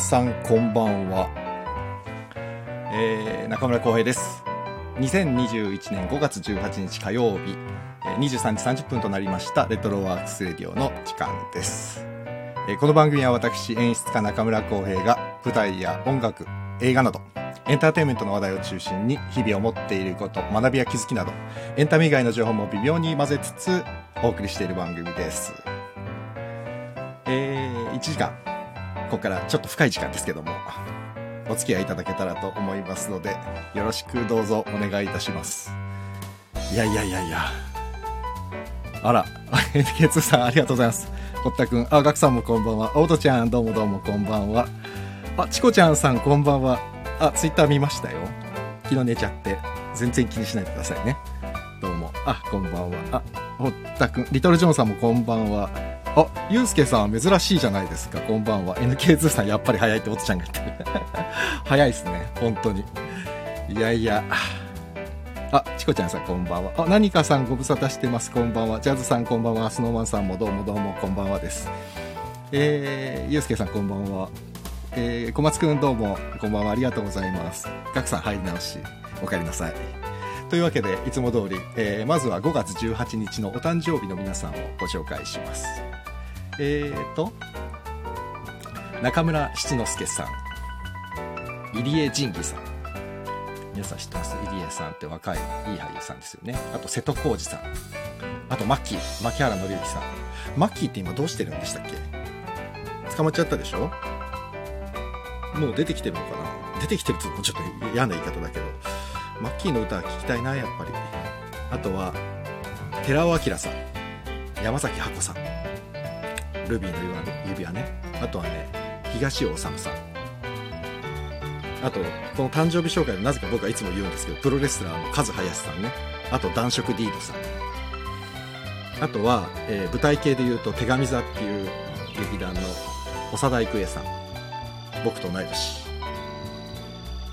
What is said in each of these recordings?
皆さんこんばんは、えー、中村浩平です。2021年5月18日火曜日23時30分となりましたレトロワークスレディオの時間です、えーこの番組は私演出家中村浩平が舞台や音楽映画などエンターテインメントの話題を中心に日々思っていること学びや気づきなどエンタメ以外の情報も微妙に混ぜつつお送りしている番組です。えー、1時間。ここからちょっと深い時間ですけどもお付き合いいただけたらと思いますのでよろしくどうぞお願いいたします。いやいやいやいや。あら NK2 さんありがとうございます。堀田くんあガクさんもこんばんは。オートちゃんどうもどうもこんばんは。あチコちゃんさんこんばんは。あツイッター見ましたよ。昨日寝ちゃって。全然気にしないでくださいね。どうも。あこんばんは。あ堀田くんリトルジョンさんもこんばんは。あ、ゆうすけさん珍しいじゃないですか。こんばんは。NK2 さんやっぱり早いっておとちゃんが言ってる。早いですね。本当に。いやいや。あ、チコちゃんさんこんばんは。あ、何かさんご無沙汰してます。こんばんは。ジャズさんこんばんは。スノーマンさんもどうもどうもこんばんはです。えー、ゆうすけさんこんばんは。えー、小松くんどうもこんばんは。ありがとうございます。ガクさん入り直し。お帰りなさい。というわけで、いつも通り、えーまずは5月18日のお誕生日の皆さんをご紹介します。えーと、中村七之助さん、入江仁義さん。皆さん知ってます入江さんって若い、いい俳優さんですよね。あと、瀬戸康史さん。あと、マッキー、牧原紀之さん。マッキーって今どうしてるんでしたっけ？捕まっちゃったでしょ？もう出てきてるのかな？出てきてるって言うちょっと嫌な言い方だけど。マッキーの歌聞きたいな、やっぱり。あとは、寺尾明さん。山崎箱さん。ルビーの指輪ね指輪ね。あとはね、東尾治さん。あと、この誕生日紹介でなぜか僕はいつも言うんですけど、プロレスラーのカズハヤシさんね。あと、男色ディードさん。あとは、えー舞台系で言うと、手紙座っていう劇団の長田郁恵さん。僕と同い年。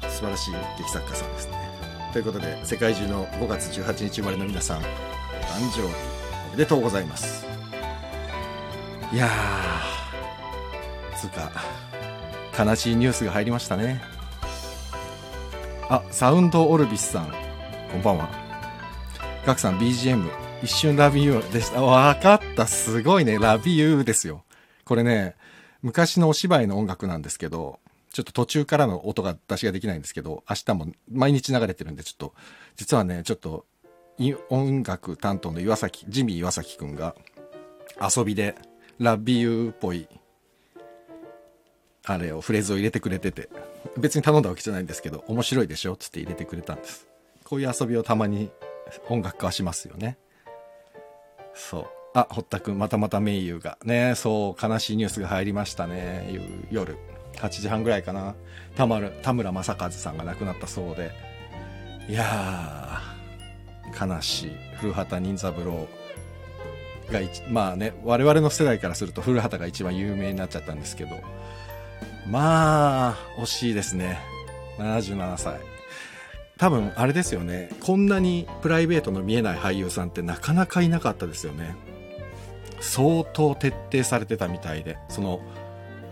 素晴らしい劇作家さんですね。ということで、世界中の5月18日生まれの皆さん、誕生日おめでとうございます。いやー、つうか、悲しいニュースが入りましたね。あ、サウンドオルビスさん、こんばんは。ガクさん BGM、一瞬ラビューでした。わかった、すごいね、ラビューですよ。これね、昔のお芝居の音楽なんですけど、ちょっと途中からの音が出しができないんですけど、明日も毎日流れてるんで、ちょっと、実はね、ちょっと、音楽担当の岩崎、ジミー岩崎くんが、遊びで、ラビューっぽい、あれを、フレーズを入れてくれてて、別に頼んだわけじゃないんですけど、面白いでしょ？つって入れてくれたんです。こういう遊びをたまに音楽化はしますよね。そう。あ、堀田くん、またまた名優が。ね、そう、悲しいニュースが入りましたね。夜。8時半ぐらいかな。田村、田村正和さんが亡くなったそうで。いやー、悲しい。古畑任三郎が、まあね、我々の世代からすると古畑が一番有名になっちゃったんですけど。まあ、惜しいですね。77歳。多分、あれですよね。こんなにプライベートの見えない俳優さんってなかなかいなかったですよね。相当徹底されてたみたいで、その、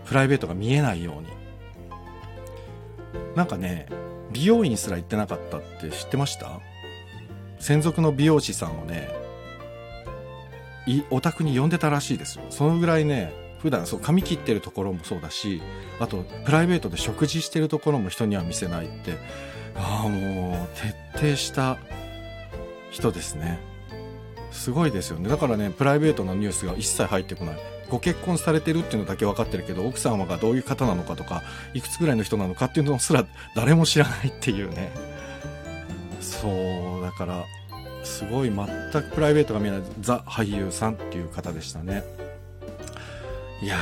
プライベートが見えないように。なんかね、美容院すら行ってなかったって知ってました？専属の美容師さんをね、いお宅に呼んでたらしいですよ。そのぐらいね、普段そう髪切ってるところもそうだし、あとプライベートで食事してるところも人には見せないって、ああもう徹底した人ですね。すごいですよね。だからね、プライベートなニュースが一切入ってこない。ご結婚されてるっていうのだけ分かってるけど、奥様がどういう方なのかとか、いくつぐらいの人なのかっていうのすら誰も知らないっていうね。そう、だから、すごい全くプライベートが見えないザ俳優さんっていう方でしたね。いや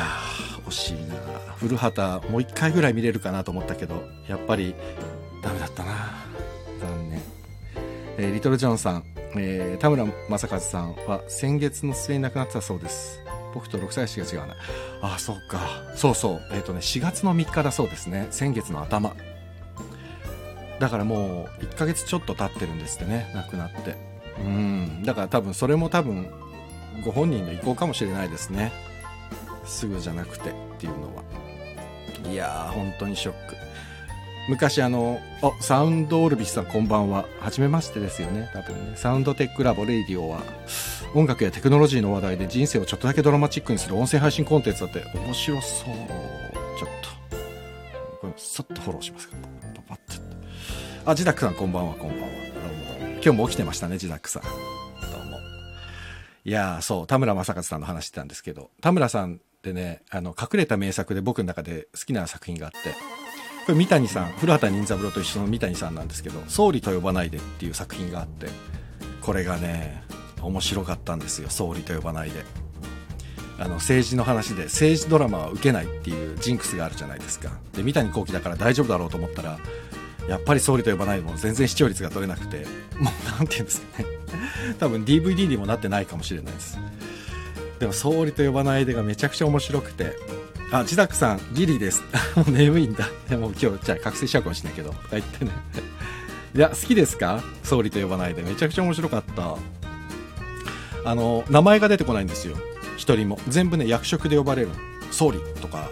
ー、惜しいな古畑、もう一回ぐらい見れるかなと思ったけど、やっぱりダメだったな。えーリトル・ジョンさん、えー田村正和さんは先月の末に亡くなったそうです。僕と6歳違う違うな。ああ、そうか。そうそう。えっ、とね、4月の3日だそうですね。先月の頭。だからもう1ヶ月ちょっと経ってるんですってね、亡くなって。うん。だから多分それも多分ご本人の意向かもしれないですね。すぐじゃなくてっていうのは。いやー、本当にショック。昔あの、あ、サウンドオルビスさんこんばんは。はじめましてですよね、多分ね。 Sound Tech Lab Radio は、音楽やテクノロジーの話題で人生をちょっとだけドラマチックにする音声配信コンテンツだって面白そう。ちょっと。これ、さっとフォローしますから。パパッと。あ、ジダックさんこんばんは、こんばんは。今日も起きてましたね、ジダックさん。どうも。いやー、そう、田村正和さんの話してたんですけど、田村さんってね、あの、隠れた名作で僕の中で好きな作品があって、これ三谷さん、古畑任三郎と一緒の三谷さんなんですけど、総理と呼ばないでっていう作品があって、これがね、面白かったんですよ、総理と呼ばないで。あの、政治の話で、政治ドラマは受けないっていうジンクスがあるじゃないですか。で、三谷幸喜だから大丈夫だろうと思ったら、やっぱり総理と呼ばないでも全然視聴率が取れなくて、もうなんて言うんですかね。多分 DVD にもなってないかもしれないです。でも総理と呼ばないでがめちゃくちゃ面白くて、あ、自宅さん、ギリです。もう眠いんだ。でも今日、じゃあ覚醒しちゃうかもしれないけど、とか言ってね。いや、好きですか？総理と呼ばないで。めちゃくちゃ面白かった。あの、名前が出てこないんですよ。一人も。全部ね、役職で呼ばれる。総理とか、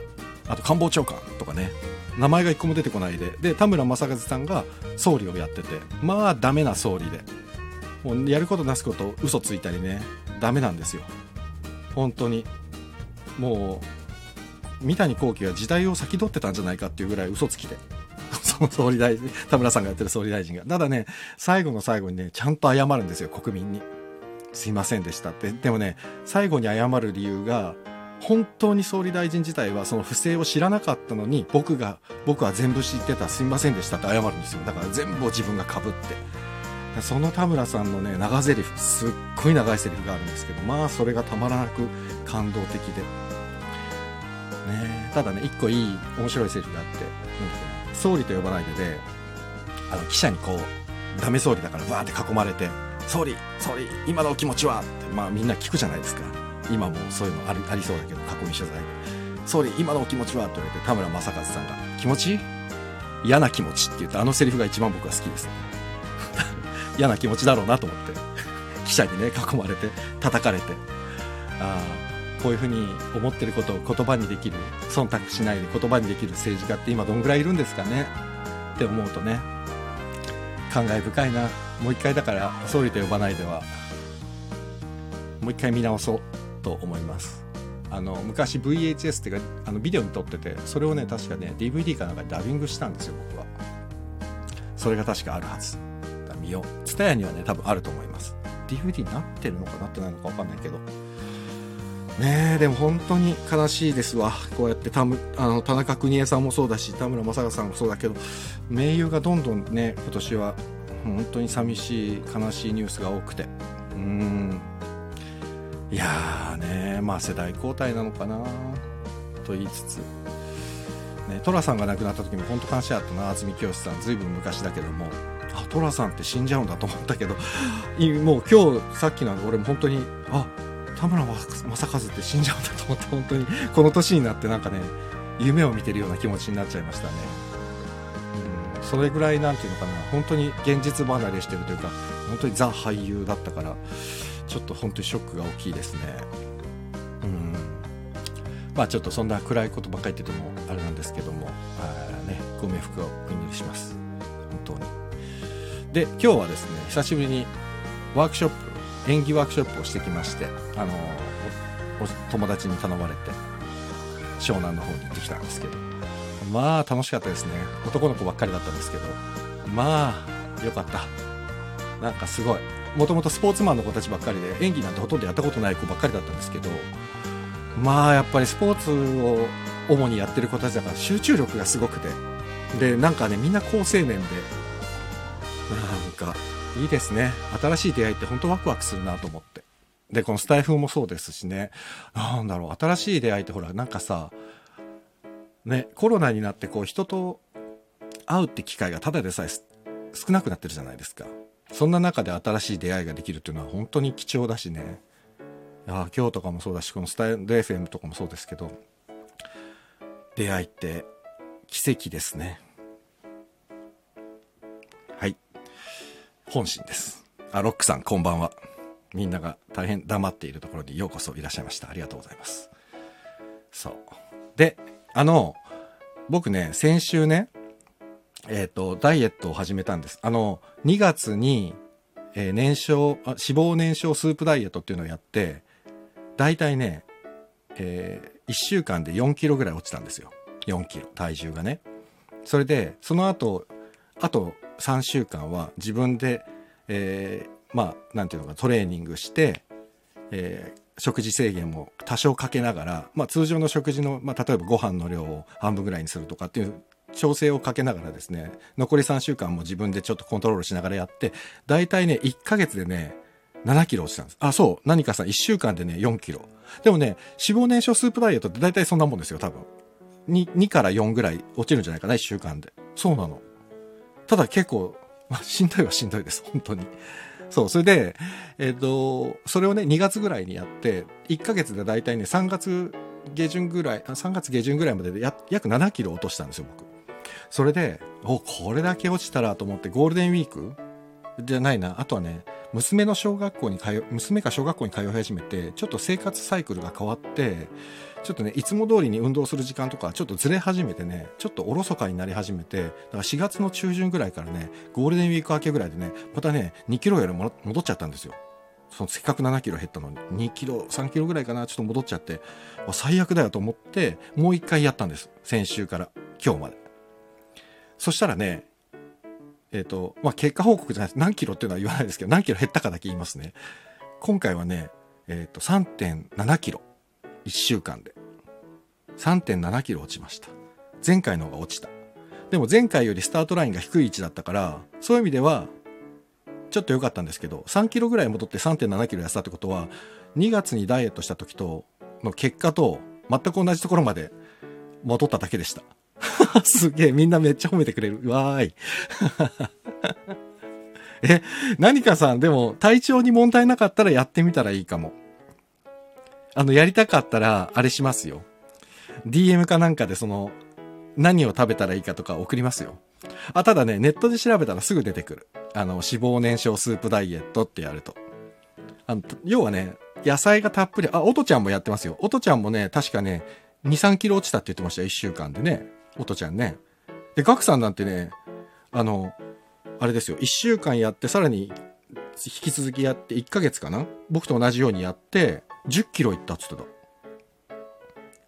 あと官房長官とかね。名前が一個も出てこないで。で、田村正和さんが総理をやってて、まあ、ダメな総理で。もう、やることなすこと、嘘ついたりね、ダメなんですよ。本当に。もう、三谷幸喜は時代を先取ってたんじゃないかっていうぐらい嘘つきで。その総理大臣、田村さんがやってる総理大臣が。ただね、最後の最後にね、ちゃんと謝るんですよ、国民に。すいませんでしたって。でもね、最後に謝る理由が、本当に総理大臣自体はその不正を知らなかったのに、僕が、僕は全部知ってた、すいませんでしたって謝るんですよ。だから全部を自分が被って。その田村さんのね、長台詞、すっごい長いセリフがあるんですけど、まあ、それがたまらなく感動的で。ねただね、一個いい、面白いセリフがあって、なん総理と呼ばないでで、あの、記者にこう、ダメ総理だからバーって囲まれて、総理、総理、今のお気持ちはって、まあみんな聞くじゃないですか。今もそういうのありありそうだけど、囲み取材で。総理、今のお気持ちは？って言われて、田村正和さんが、気持ち？嫌な気持ちって言って、あのセリフが一番僕は好きです。嫌な気持ちだろうなと思って。記者にね、囲まれて、叩かれて。ああ、こういうふうに思ってることを言葉にできる、忖度しないで言葉にできる政治家って今どんぐらいいるんですかね？って思うとね、感慨深いな。もう一回だから、総理と呼ばないでは、もう一回見直そうと思います。あの、昔 VHS っていうか、あの、ビデオに撮ってて、それをね、確かね、DVD かなんかでダビングしたんですよ、僕は。それが確かあるはず。だ見よう。ツタヤにはね、多分あると思います。DVD になってるのかなってないのかわかんないけど。ねえ、でも本当に悲しいですわ。こうやって田むあの田中邦衛さんもそうだし、田村正和さんもそうだけど、名優がどんどんね、今年は本当に寂しい、悲しいニュースが多くて。うん。いやーね、まあ世代交代なのかなと言いつつ。ね、寅さんが亡くなった時も本当感謝だったな、渥美清さん。ずいぶん昔だけども。寅さんって死んじゃうんだと思ったけど、もう今日さっきの俺も本当に、あっ、田村正和って死んじゃうんだと思って本当にこの年になってなんかね夢を見てるような気持ちになっちゃいましたね。うん。それぐらいなんていうのかな。本当に現実離れしてるというか本当にザ俳優だったからちょっと本当にショックが大きいですね。うん。まあちょっとそんな暗いことばっかり言っててもあれなんですけどもあねご冥福をお祈りします。本当に。で今日はですね久しぶりにワークショップ演技ワークショップをしてきまして、あの友達に頼まれて、湘南の方に行ってきたんですけど、まあ楽しかったですね。男の子ばっかりだったんですけど、まあ、よかった。なんかすごい。もともとスポーツマンの子たちばっかりで、演技なんてほとんどやったことない子ばっかりだったんですけど、まあやっぱりスポーツを主にやってる子たちだから集中力がすごくて、で、なんかね、みんな高青年で、なんか、いいですね。新しい出会いって本当ワクワクするなと思って。で、このスタイフもそうですしね。なんだろう、新しい出会いってほら、なんかさ、ね、コロナになってこう人と会うって機会がただでさえ少なくなってるじゃないですか。そんな中で新しい出会いができるっていうのは本当に貴重だしね。いや今日とかもそうだし、このスタイル FM とかもそうですけど、出会いって奇跡ですね。本心です。あ、ロックさん、こんばんは。みんなが大変黙っているところにようこそいらっしゃいました。ありがとうございます。そう。で、あの、僕ね、先週ね、えっ、と、ダイエットを始めたんです。あの、2月に、えー燃焼、脂肪燃焼スープダイエットっていうのをやって、だいたいね、え1週間で4キロぐらい落ちたんですよ。4キロ、体重がね。それで、その後、あと3週間は自分で、えーまあ、なんていうのか、トレーニングして、えー食事制限も多少かけながら、まあ、通常の食事の、まあ、例えばご飯の量を半分ぐらいにするとかっていう調整をかけながらですね残り3週間も自分でちょっとコントロールしながらやって大体ね1ヶ月でね7キロ落ちたんです。あそう何かさ1週間でね4キロ。でもね脂肪燃焼スープダイエットって大体そんなもんですよ多分。2, 2から4ぐらい落ちるんじゃないかな1週間で。そうなの。ただ結構、まあ、しんどいはしんどいです本当にそう、それで、えっ、と、それをね、2月ぐらいにやって、1ヶ月で大体ね、3月下旬ぐらい、3月下旬ぐらいまでで約7キロ落としたんですよ、僕。それで、お、これだけ落ちたらと思って、ゴールデンウィーク？じゃないな。あとはね、娘の小学校に通、娘が小学校に通い始めて、ちょっと生活サイクルが変わって、ちょっとね、いつも通りに運動する時間とか、ちょっとずれ始めてね、ちょっとおろそかになり始めて、だから4月の中旬ぐらいからね、ゴールデンウィーク明けぐらいでね、またね、2キロよりも戻っちゃったんですよ。そのせっかく7キロ減ったのに、2キロ、3キロぐらいかな、ちょっと戻っちゃって、最悪だよと思って、もう一回やったんです。先週から今日まで。そしたらね、えっ、と、まあ、結果報告じゃないです。何キロっていうのは言わないですけど、何キロ減ったかだけ言いますね。今回はね、えっ、と、3.7キロ。1週間で。3.7キロ落ちました。前回の方が落ちた。でも前回よりスタートラインが低い位置だったから、そういう意味では、ちょっと良かったんですけど、3キロぐらい戻って3.7キロ痩せたってことは、2月にダイエットした時と、の結果と、全く同じところまで戻っただけでした。すげえ、みんなめっちゃ褒めてくれる。わーい。え、何かさん、でも体調に問題なかったらやってみたらいいかも。あの、やりたかったら、あれしますよ。DM かなんかでその、何を食べたらいいかとか送りますよ。あ、ただね、ネットで調べたらすぐ出てくる。あの、脂肪燃焼スープダイエットってやると。あの、要はね、野菜がたっぷり、あ、おとちゃんもやってますよ。おとちゃんもね、確かね、2、3キロ落ちたって言ってました。1週間でね。おとちゃんね。で、ガクさんなんてね、あの、あれですよ。1週間やって、さらに、引き続きやって、1ヶ月かな僕と同じようにやって、10キロいったっつってた。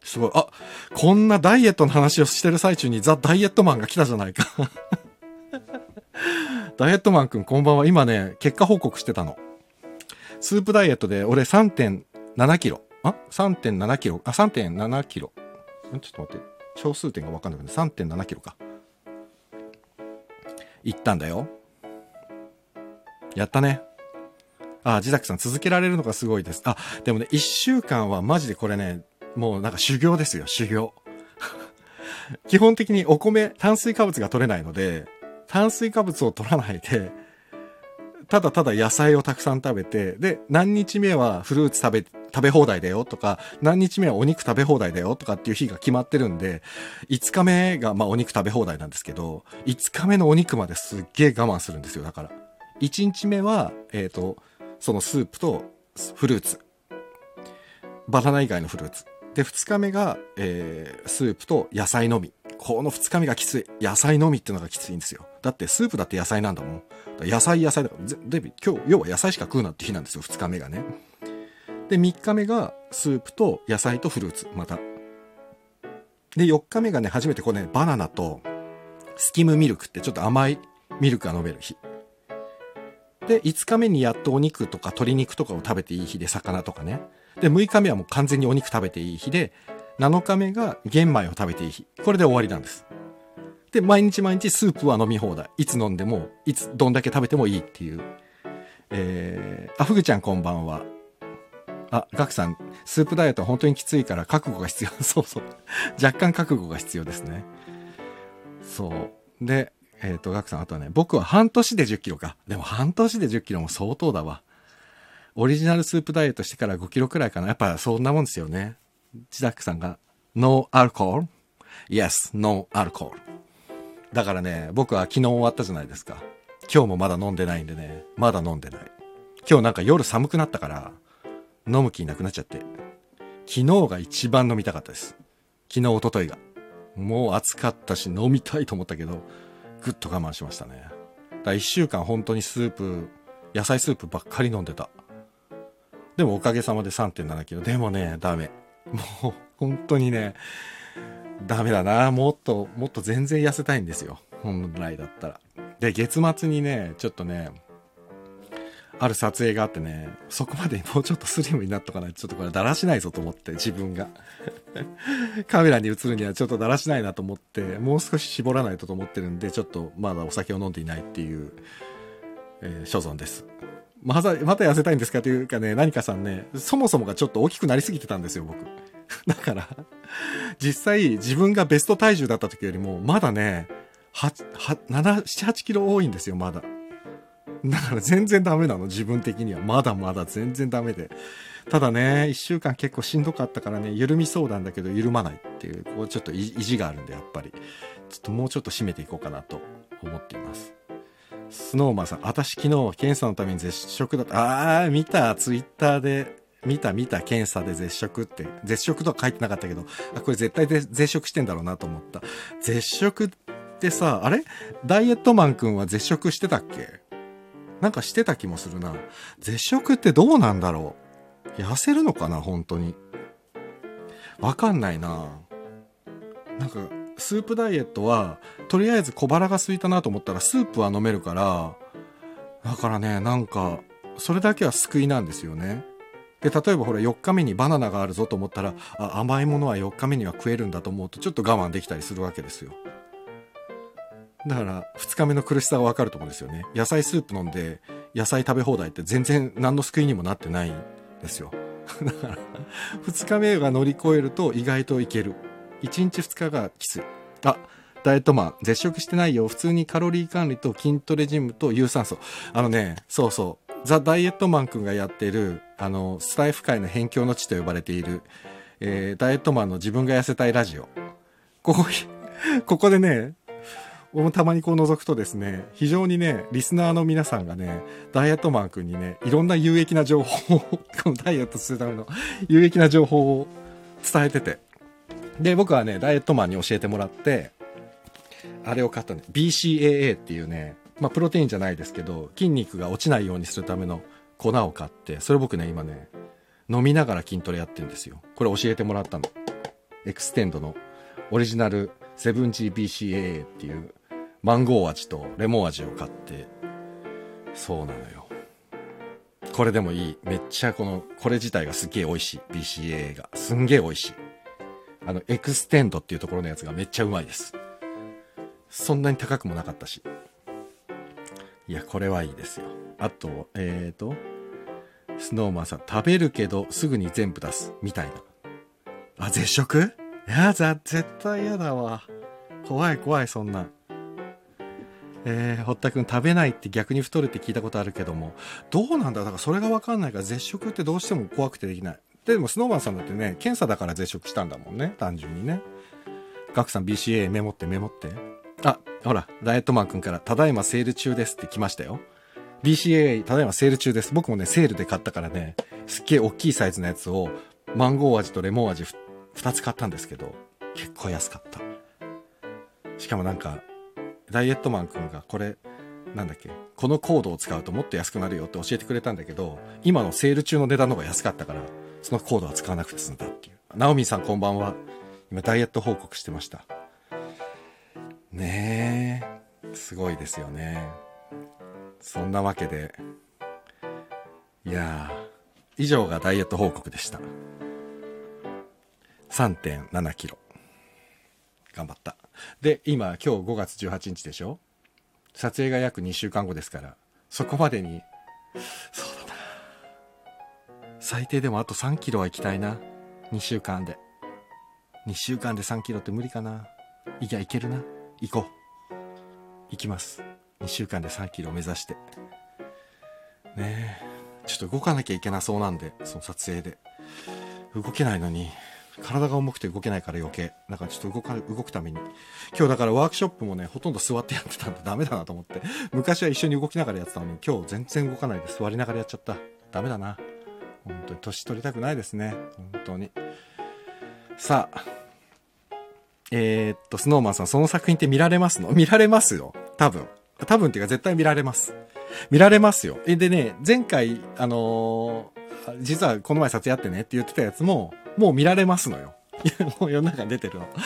すごい。あ、こんなダイエットの話をしてる最中にザ・ダイエットマンが来たじゃないか。ダイエットマンくんこんばんは。今ね、結果報告してたの。スープダイエットで俺3.7キロ。あ ?3.7 キロ。あ、3.7キロ。ちょっと待って。小数点がわかんなくなる。3.7キロか。行ったんだよ。やったね。あ、自宅さん続けられるのがすごいです。あ、でもね、1週間はマジでこれね、もうなんか修行ですよ、修行。基本的にお米、炭水化物が取れないので、炭水化物を取らないで、ただただ野菜をたくさん食べて、で、何日目はフルーツ食べ、食べ放題だよとか、何日目はお肉食べ放題だよとかっていう日が決まってるんで、5日目がまあお肉食べ放題なんですけど、5日目のお肉まですっげえ我慢するんですよ、だから。1日目は、えっ、と、そのスープとフルーツ。バナナ以外のフルーツ。で、2日目が、えー、スープと野菜のみ。この2日目がきつい。野菜のみっていうのがきついんですよ。だってスープだって野菜なんだもん。だ野菜野菜だから、デビ今日、要は野菜しか食うなって日なんですよ、2日目がね。で、3日目がスープと野菜とフルーツ、また。で、4日目がね、初めてこうね、バナナとスキムミルクってちょっと甘いミルクが飲める日。で、5日目にやっとお肉とか鶏肉とかを食べていい日で、魚とかね。で、6日目はもう完全にお肉食べていい日で、7日目が玄米を食べていい日。これで終わりなんです。で、毎日毎日スープは飲み放題。いつ飲んでも、いつ、どんだけ食べてもいいっていう。えー、あ、ふぐちゃんこんばんは。あ、ガクさん、スープダイエットは本当にきついから覚悟が必要。そうそう。若干覚悟が必要ですね。そう。で、えっ、と、ガクさん、あとはね、僕は半年で10キロか。でも半年で10キロも相当だわ。オリジナルスープダイエットしてから5キロくらいかな。やっぱそんなもんですよね。ジダックさんが、No alcohol? Yes, no alcohol. だからね、僕は昨日終わったじゃないですか。今日もまだ飲んでないんでね、まだ飲んでない。今日なんか夜寒くなったから、飲む気なくなっちゃって。昨日が一番飲みたかったです。昨日、一昨日が。もう暑かったし飲みたいと思ったけど、ぐっと我慢しましたね。だ1週間本当にスープ、野菜スープばっかり飲んでた。でもおかげさまで3.7キロ。でもね、ダメ。もう本当にね、ダメだな。もっと、もっと全然痩せたいんですよ。本来だったら。で、月末にね、ちょっとね、ある撮影があってね、そこまでもうちょっとスリムになっとかないと、ちょっとこれだらしないぞと思って、自分が。カメラに映るにはちょっとだらしないなと思って、もう少し絞らないとと思ってるんで、ちょっとまだお酒を飲んでいないっていう、えー、所存です。まだ、また痩せたいんですかというかね、何かさんね、そもそもがちょっと大きくなりすぎてたんですよ、僕。だから、実際自分がベスト体重だった時よりも、まだね、8、8、7、7、8キロ多いんですよ、まだ。だから全然ダメなの、自分的には。まだまだ全然ダメで。ただね、一週間結構しんどかったからね、緩みそうなんだけど、緩まないっていう、こうちょっと意地があるんで、やっぱり。ちょっともうちょっと締めていこうかなと思っています。スノーマンさん、私昨日検査のために絶食だった。あー、見た、ツイッターで。見た見た検査で絶食って、絶食とは書いてなかったけど、あ、これ絶対で絶食してんだろうなと思った。絶食ってさ、あれ？ダイエットマンくんは絶食してたっけ？なんかしてた気もするな。絶食ってどうなんだろう痩せるのかな本当に。わかんないな。なんか、スープダイエットは、とりあえず小腹が空いたなと思ったらスープは飲めるから、だからね、なんか、それだけは救いなんですよね。で、例えばほら4日目にバナナがあるぞと思ったら、あ甘いものは4日目には食えるんだと思うとちょっと我慢できたりするわけですよ。だから2日目の苦しさがわかると思うんですよね。野菜スープ飲んで野菜食べ放題って全然何の救いにもなってないんですよ。だから2日目が乗り越えると意外といける。1日2日がきつい。あ、ダイエットマン、絶食してないよ。普通にカロリー管理と筋トレジムと有酸素。あのね、そうそう。ザ・ダイエットマンくんがやってる、あの、スタイフ界の辺境の地と呼ばれている、えー、ダイエットマンの自分が痩せたいラジオ。ここ、ここでね、僕もたまにこう覗くとですね、非常にね、リスナーの皆さんがね、ダイエットマンくんにね、いろんな有益な情報を、こ のダイエットするための有益な情報を伝えてて。で、僕はね、ダイエットマンに教えてもらって、あれを買ったね、BCAA っていうね、まあ、プロテインじゃないですけど、筋肉が落ちないようにするための粉を買って、それ僕ね、今ね、飲みながら筋トレやってるんですよ。これ教えてもらったの。 XTEND のオリジナル 7G BCAA っていうマンゴー味とレモン味を買って、そうなのよ。これでもいい。めっちゃこの、これ自体がすっげえ美味しい。BCAA が。すんげえ美味しい。あの、エクステンドっていうところのやつがめっちゃうまいです。そんなに高くもなかったし。いや、これはいいですよ。あと、えーと、スノーマンさん、食べるけどすぐに全部出す。みたいな。あ、絶食？いや、絶対嫌だわ。怖い怖い、そんな。えー、堀田くん食べないって逆に太るって聞いたことあるけども、どうなんだ？だからそれがわかんないから絶食ってどうしても怖くてできない。でも、スノーマンさんだってね、検査だから絶食したんだもんね。単純にね。ガクさん BCA メモってメモって。あ、ほら、ダイエットマンくんから、ただいまセール中ですって来ましたよ。BCA、ただいまセール中です。僕もね、セールで買ったからね、すっげえ大きいサイズのやつを、マンゴー味とレモン味2つ買ったんですけど、結構安かった。しかもなんか、ダイエットマンくんがこれ、なんだっけ、このコードを使うともっと安くなるよって教えてくれたんだけど、今のセール中の値段の方が安かったから、そのコードは使わなくて済んだっていう。ナオミさんこんばんは。今ダイエット報告してました。ねえ、すごいですよね。そんなわけで、いや以上がダイエット報告でした。3.7キロ。頑張った。で、今、今日5月18日でしょ？撮影が約2週間後ですから、そこまでに、そうだな。最低でもあと3キロは行きたいな。2週間で。2週間で3キロって無理かな。いや、いけるな。行こう。行きます。2週間で3キロ目指して。ねえ。ちょっと動かなきゃいけなそうなんで、その撮影で。動けないのに、体が重くて動けないから余計。なんかちょっと動か、動くために。今日だからワークショップもね、ほとんど座ってやってたんでダメだなと思って。昔は一緒に動きながらやってたのに、今日全然動かないで座りながらやっちゃった。ダメだな。本当に年取りたくないですね。本当に。さあ、えー、っと、スノーマンさん、その作品って見られますの？見られますよ。多分。多分っていうか絶対見られます。見られますよ。え、でね、前回、あのー、実はこの前撮影あってねって言ってたやつも、もう見られますのよ。もう世の中出てるの。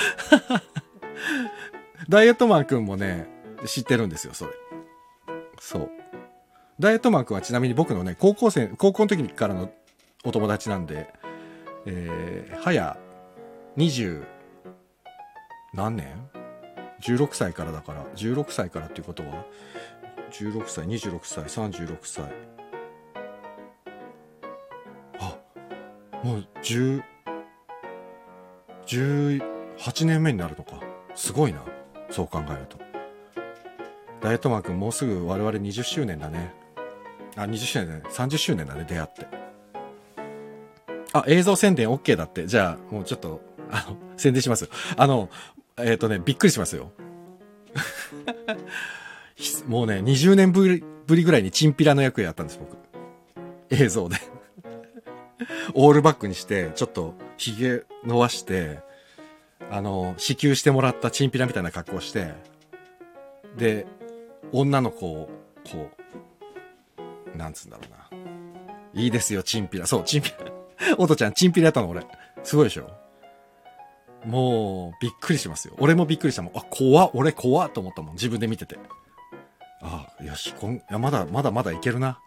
ダイエットマンくんもね、知ってるんですよ、それ。そう。ダイエットマンくんはちなみに僕のね、高校生、高校の時からのお友達なんで、えー、早、20、何年 ?16 歳からだから、16歳からっていうことは、16歳、26歳、36歳。あ、もう10、18年目になるのか。すごいな。そう考えると。ダイエットマン君もうすぐ我々20周年だね。あ、20周年だね。30周年だね、出会って。あ、映像宣伝 OK だって。じゃあ、もうちょっと、あの、宣伝しますあの、えっ、ー、とね、びっくりしますよ。もうね、20年ぶりぶりぐらいにチンピラの役やったんです、僕。映像でオールバックにして、ちょっと髭伸伸ばして、あの、支給してもらったチンピラみたいな格好して、で、女の子を、こう、なんつうんだろうな。いいですよ、チンピラ。そう、チンピラ。おとちゃん、チンピラやったの、俺。すごいでしょもう、びっくりしますよ。俺もびっくりしたもん。あ、怖。俺怖と思ったもん。自分で見てて。ああ、よし、こん、いや、まだ、まだまだいけるな。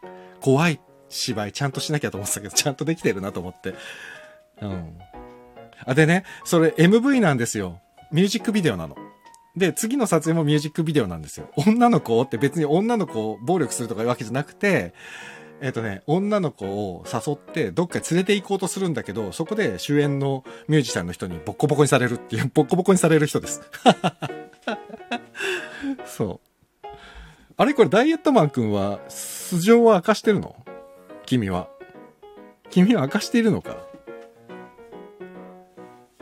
怖い芝居ちゃんとしなきゃと思ってたけど、ちゃんとできてるなと思って。うん。あ、でね、それ MV なんですよ。ミュージックビデオなの。で、次の撮影もミュージックビデオなんですよ。女の子って別に女の子を暴力するとかいうわけじゃなくて、えっ、とね、女の子を誘ってどっか連れて行こうとするんだけど、そこで主演のミュージシャンの人にボッコボコにされるっていう、ボッコボコにされる人です。そう。あれこれダイエットマン君は素性は明かしてるの？君は。君は明かしているのか？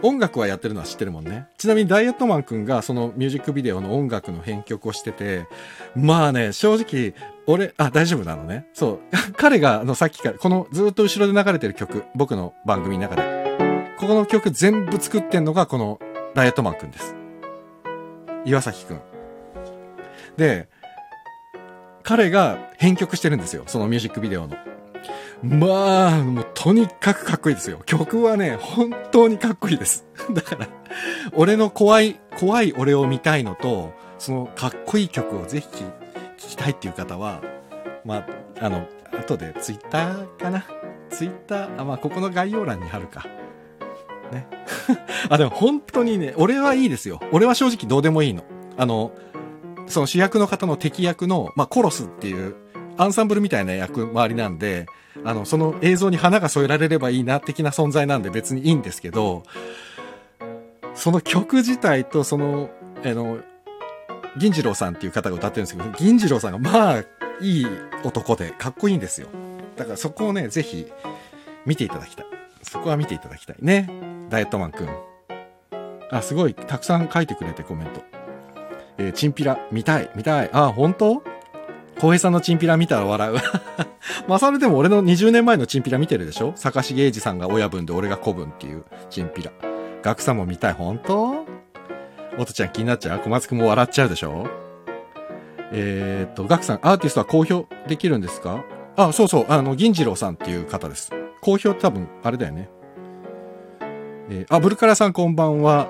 音楽はやってるのは知ってるもんね。ちなみにダイエットマン君がそのミュージックビデオの音楽の編曲をしてて、まあね、正直、俺、あ、大丈夫なのね。そう。彼が、あの、さっきから、このずっと後ろで流れてる曲、僕の番組の中で。ここの曲全部作ってんのがこのダイエットマン君です。岩崎君。で、彼が編曲してるんですよ。そのミュージックビデオの。まあ、もうとにかくかっこいいですよ。曲はね、本当にかっこいいです。だから、俺の怖い、怖い俺を見たいのと、そのかっこいい曲をぜひ聴きたいっていう方は、まあ、あの、後でツイッターかな？ツイッター、あ、まあ、ここの概要欄に貼るか。ね。あ、でも本当にね、俺はいいですよ。俺は正直どうでもいいの。あの、その主役の方の敵役の、まあ、コロスっていう、アンサンブルみたいな役回りなんで、あの、その映像に花が添えられればいいな、的な存在なんで別にいいんですけど、その曲自体とその、あの、銀次郎さんっていう方が歌ってるんですけど、銀次郎さんがまあ、いい男でかっこいいんですよ。だからそこをね、ぜひ見ていただきたい。そこは見ていただきたいね。ダイエットマンくん。あ、すごい、たくさん書いてくれてコメント。えー、チンピラ、見たい、見たい。あ、本当？浩平さんのチンピラ見たら笑う。まさるでも俺の20年前のチンピラ見てるでしょ？坂重英二さんが親分で俺が子分っていうチンピラ。学さんも見たい、本当？おとちゃん気になっちゃう？小松くんも笑っちゃうでしょ？えー、っと、ガクさん、アーティストは公表できるんですか？あ、そうそう、あの、銀次郎さんっていう方です。公表多分、あれだよね。えー、あ、ブルカラさんこんばんは。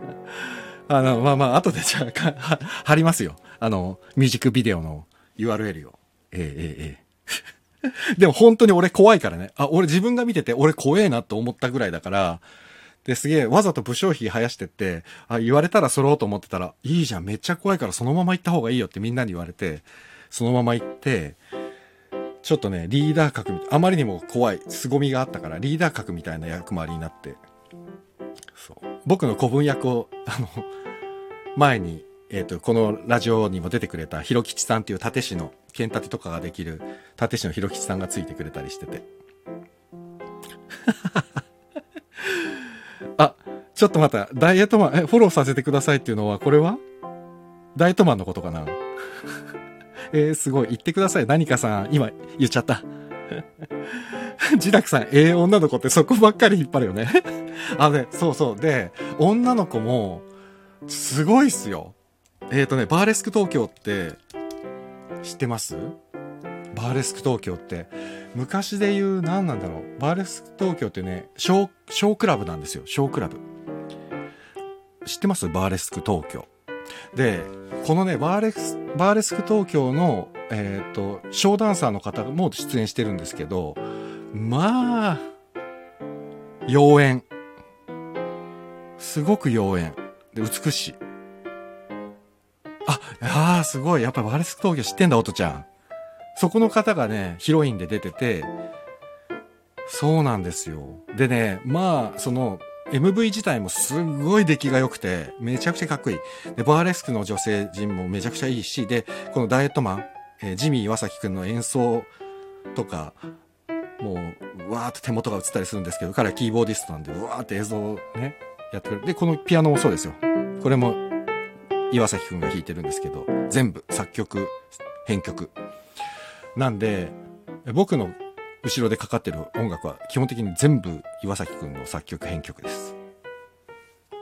あの、まあまあ、後でじゃあ、貼りますよ。あの、ミュージックビデオの URL を。ええええ。でも本当に俺怖いからね。あ、俺自分が見てて俺怖えなと思ったぐらいだから、で、すげえ、わざと武将髭生やしてって、あ、言われたら揃おうと思ってたら、いいじゃん、めっちゃ怖いからそのまま行った方がいいよってみんなに言われて、そのまま行って、ちょっとね、リーダー格、あまりにも怖い、凄みがあったから、リーダー格みたいな役回りになって、そう。僕の古文役を、あの、前にえっ、ー、と、このラジオにも出てくれた、ひろきちさんっていう立師の、剣立てとかができる、立師のひろきちさんがついてくれたりしてて。あ、ちょっと待った。ダイエットマン、え、フォローさせてくださいっていうのは、これは？ダイエットマンのことかな？えー、すごい。言ってください。何かさん、今言っちゃった。ジダクさん、ええー、女の子ってそこばっかり引っ張るよね。あ、ね、そうそう。で、女の子も、すごいっすよ。えっ、ー、とね、バーレスク東京って、知ってます？バーレスク東京って、昔で言う何なんだろう？バーレスク東京ってね、小、小クラブなんですよ。小クラブ。知ってます？バーレスク東京。で、このね、バーレス、バーレスク東京の、えっ、ー、と、ショーダンサーの方も出演してるんですけど、まあ、妖艶。すごく妖艶。で、美しい。あ、ああ、すごい。やっぱバーレスク東京知ってんだ、おとちゃん。そこの方がね、ヒロインで出てて、そうなんですよ。でね、まあ、その、MV 自体もすごい出来が良くて、めちゃくちゃかっこいい。で、バーレスクの女性陣もめちゃくちゃいいし、で、このダイエットマン、えー、ジミー岩崎くんの演奏とか、もう、わーって手元が映ったりするんですけど、彼はキーボーディストなんで、うわーって映像をね、やってくる。で、このピアノもそうですよ。これも、岩崎くんが弾いてるんですけど、全部作曲、編曲。なんで、僕の後ろでかかってる音楽は基本的に全部岩崎くんの作曲編曲です。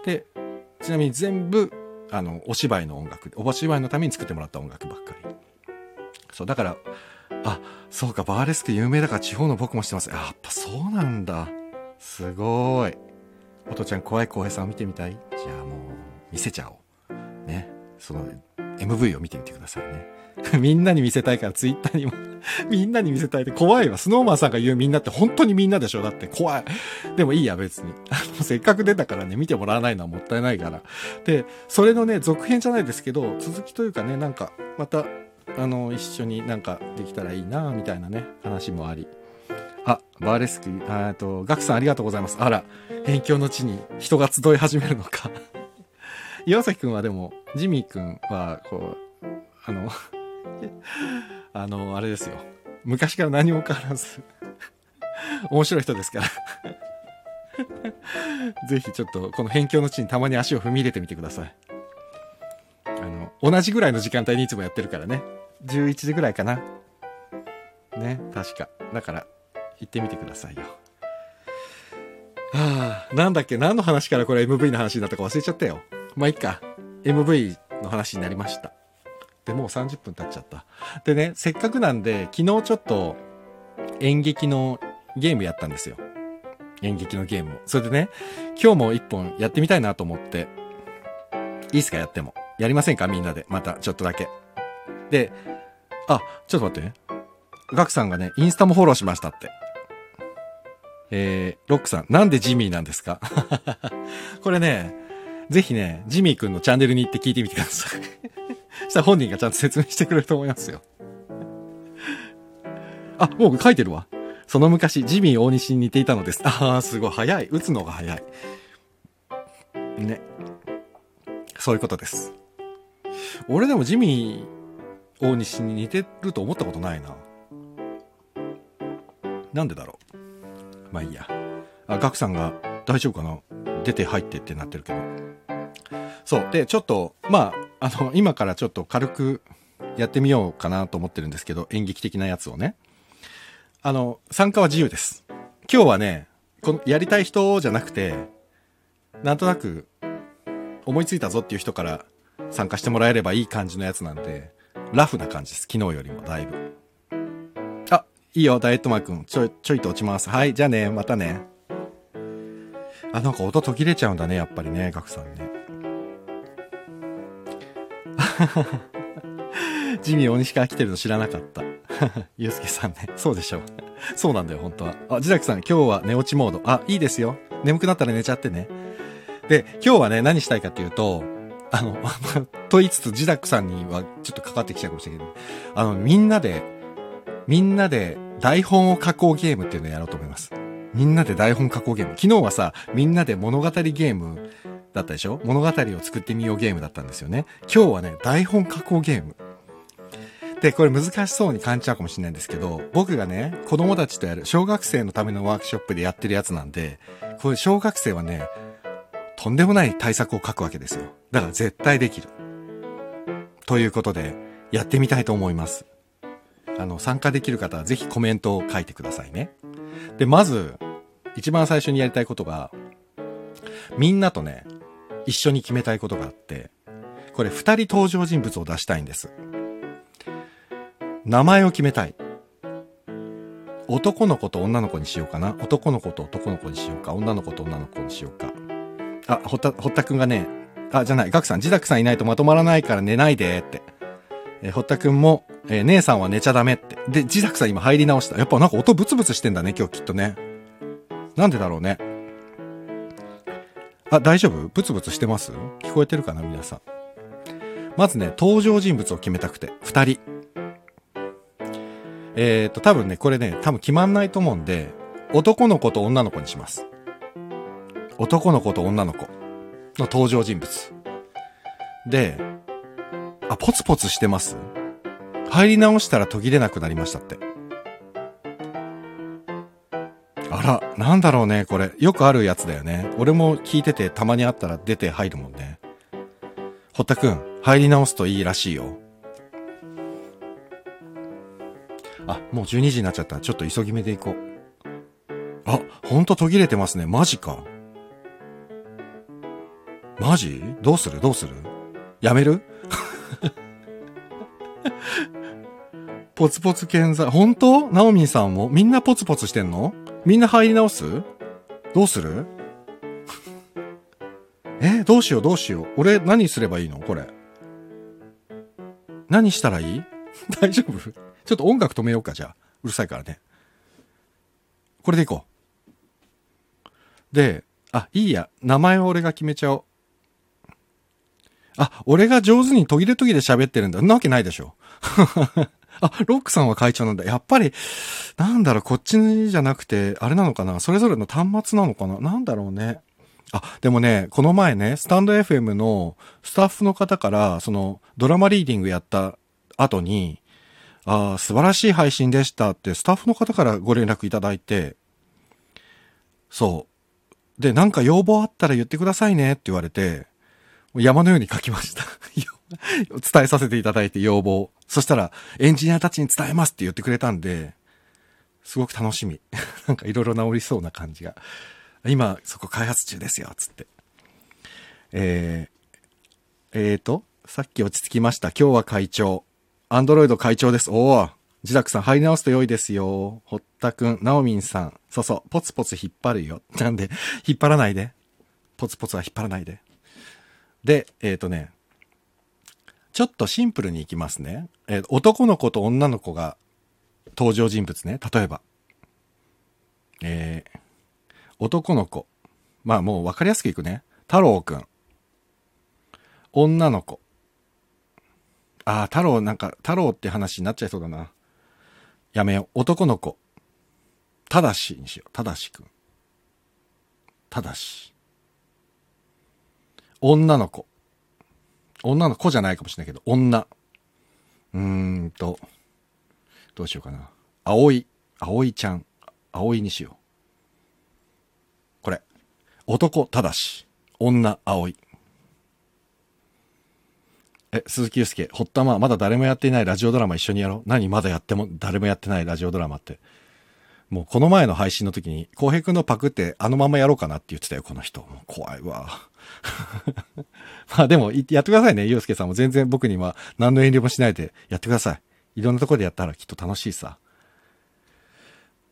で、ちなみに全部、あの、お芝居の音楽、お芝居のために作ってもらった音楽ばっかり。そう、だから、あ、そうか、バーレスク有名だから地方の僕もしてます。やっぱそうなんだ。すごい。おとちゃん怖い浩平さんを見てみたい？じゃあもう、見せちゃおう。ね。その、MV を見てみてくださいね。みんなに見せたいからツイッターにも みんなに見せたいって怖いわ。スノーマンさんが言うみんなって本当にみんなでしょ？だって怖い。でもいいや、別に。あの、せっかく出たからね、見てもらわないのはもったいないから。で、それのね、続編じゃないですけど、続きというかね、なんか、また、あの、一緒になんかできたらいいなみたいなね、話もあり。あ、バーレスク、えっと、ガクさんありがとうございます。あら、辺境の地に人が集い始めるのか岩崎くんはでも、ジミーくんは、こう、あの あの、あれですよ。昔から何も変わらず面白い人ですから ぜひちょっと、この辺境の地にたまに足を踏み入れてみてください。あの、同じぐらいの時間帯にいつもやってるからね。11時ぐらいかな。ね、確か。だから、行ってみてくださいよ。はあ、なんだっけ？何の話からこれ MV の話になったか忘れちゃったよ。まあ、いっか。MV の話になりました。で、もう30分経っちゃった。でね、せっかくなんで、昨日ちょっと演劇のゲームやったんですよ。演劇のゲームを。それでね、今日も一本やってみたいなと思って。いいっすかやっても。やりませんかみんなで。また、ちょっとだけ。で、あ、ちょっと待ってね。ガクさんがね、インスタもフォローしましたって。えー、ロックさん、なんでジミーなんですか？これね、ぜひね、ジミーくんのチャンネルに行って聞いてみてください したら本人がちゃんと説明してくれると思いますよ。あ、もう書いてるわ。その昔、ジミー大西に似ていたのです。ああ、すごい。早い。打つのが早い。ね。そういうことです。俺でもジミー大西に似てると思ったことないな。なんでだろう。まあいいや。あ、ガクさんが大丈夫かな出て入ってってなってるけど。そう。で、ちょっと、まあ、あの、今からちょっと軽くやってみようかなと思ってるんですけど、演劇的なやつをね。あの、参加は自由です。今日はね、この、やりたい人じゃなくて、なんとなく、思いついたぞっていう人から参加してもらえればいい感じのやつなんで、ラフな感じです。昨日よりもだいぶ。あ、いいよ、ダイエットマー君。ちょい、ちょいと落ちます。はい、じゃあね、またね。あ、なんか音途切れちゃうんだね、やっぱりね、ガクさんね。ジミー大西から来てるの知らなかった。ゆうすけさんね。そうでしょう。そうなんだよ、本当は。あ、ジダクさん、今日は寝落ちモード。あ、いいですよ。眠くなったら寝ちゃってね。で、今日はね、何したいかっていうと、あの、と言いつつ、ジダックさんにはちょっとかかってきちゃうかもしれないけど、あの、みんなで、みんなで台本を書こうゲームっていうのをやろうと思います。みんなで台本書こうゲーム。昨日はさ、みんなで物語ゲームだったでしょ？物語を作ってみようゲームだったんですよね。今日はね、台本加工ゲーム。で、これ難しそうに感じちゃうかもしれないんですけど、僕がね、子供たちとやる小学生のためのワークショップでやってるやつなんで、これ小学生はね、とんでもない対策を書くわけですよ。だから絶対できる。ということで、やってみたいと思います。あの、参加できる方はぜひコメントを書いてくださいね。で、まず、一番最初にやりたいことが、みんなとね、一緒に決めたいことがあって、これ二人登場人物を出したいんです。名前を決めたい。男の子と女の子にしようかな。男の子と男の子にしようか。女の子と女の子にしようか。あ、ほった、ほったくんがね、あ、じゃない、ガクさん、ジダクさんいないとまとまらないから寝ないでって。えー堀田くんも、えー姉さんは寝ちゃダメって。で、ジダクさん今入り直した。やっぱなんか音ブツブツしてんだね、今日きっとね。なんでだろうね。あ、大丈夫？ブツブツしてます？聞こえてるかな皆さん。まずね、登場人物を決めたくて、二人。えーと、多分ね、これね、多分決まんないと思うんで、男の子と女の子にします。男の子と女の子の登場人物。で、あ、ポツポツしてます？入り直したら途切れなくなりましたって。あら、なんだろうね、これ。よくあるやつだよね。俺も聞いててたまにあったら出て入るもんね。堀田くん、入り直すといいらしいよ。あ、もう12時になっちゃった。ちょっと急ぎ目で行こう。あ、ほんと途切れてますね。マジか。マジ？どうする？どうする？やめる？ポツポツ検査、本当？ナオミンさんも？みんなポツポツしてんの？みんな入り直す？どうする？え、どうしようどうしよう。俺何すればいいの？これ。何したらいい？大丈夫？ちょっと音楽止めようか、じゃあ。うるさいからね。これでいこう。で、あ、いいや。名前を俺が決めちゃおう。あ、俺が上手に途切れ途切れ喋ってるんだ。んなわけないでしょ。あ、ロックさんは会長なんだ。やっぱり、なんだろう、こっちじゃなくて、あれなのかなそれぞれの端末なのかななんだろうね。あ、でもね、この前ね、スタンド FM のスタッフの方から、その、ドラマリーディングやった後に、ああ、素晴らしい配信でしたって、スタッフの方からご連絡いただいて、そう。で、なんか要望あったら言ってくださいねって言われて、山のように書きました。伝えさせていただいて要望。そしたら、エンジニアたちに伝えますって言ってくれたんで、すごく楽しみ。なんかいろいろ治りそうな感じが。今、そこ開発中ですよ、つって。えー、えーと、さっき落ち着きました。今日は会長。アンドロイド会長です。おおジダクさん入り直すと良いですよ。堀田くん、ナオミンさん。そうそう、ポツポツ引っ張るよ。なんで、引っ張らないで。ポツポツは引っ張らないで。で、えっ、ー、とね、ちょっとシンプルにいきますね。えー男の子と女の子が登場人物ね。例えば。えー、男の子。まあもう分かりやすくいくね。太郎くん。女の子。ああ、太郎なんか、太郎って話になっちゃいそうだな。やめよう。男の子。ただしにしよう。ただしくん。ただし。女の子。女の子じゃないかもしれないけど、女。うーんと、どうしようかな。葵。葵ちゃん。葵にしよう。これ。男、ただし。女、葵。え、鈴木祐介、堀田ま、まだ誰もやっていないラジオドラマ一緒にやろう。何まだやっても、誰もやってないラジオドラマって。もうこの前の配信の時に、浩平くんのパクってあのままやろうかなって言ってたよ、この人。もう怖いわ。まあでも、やってくださいね、祐介さんも全然僕には何の遠慮もしないでやってください。いろんなところでやったらきっと楽しいさ。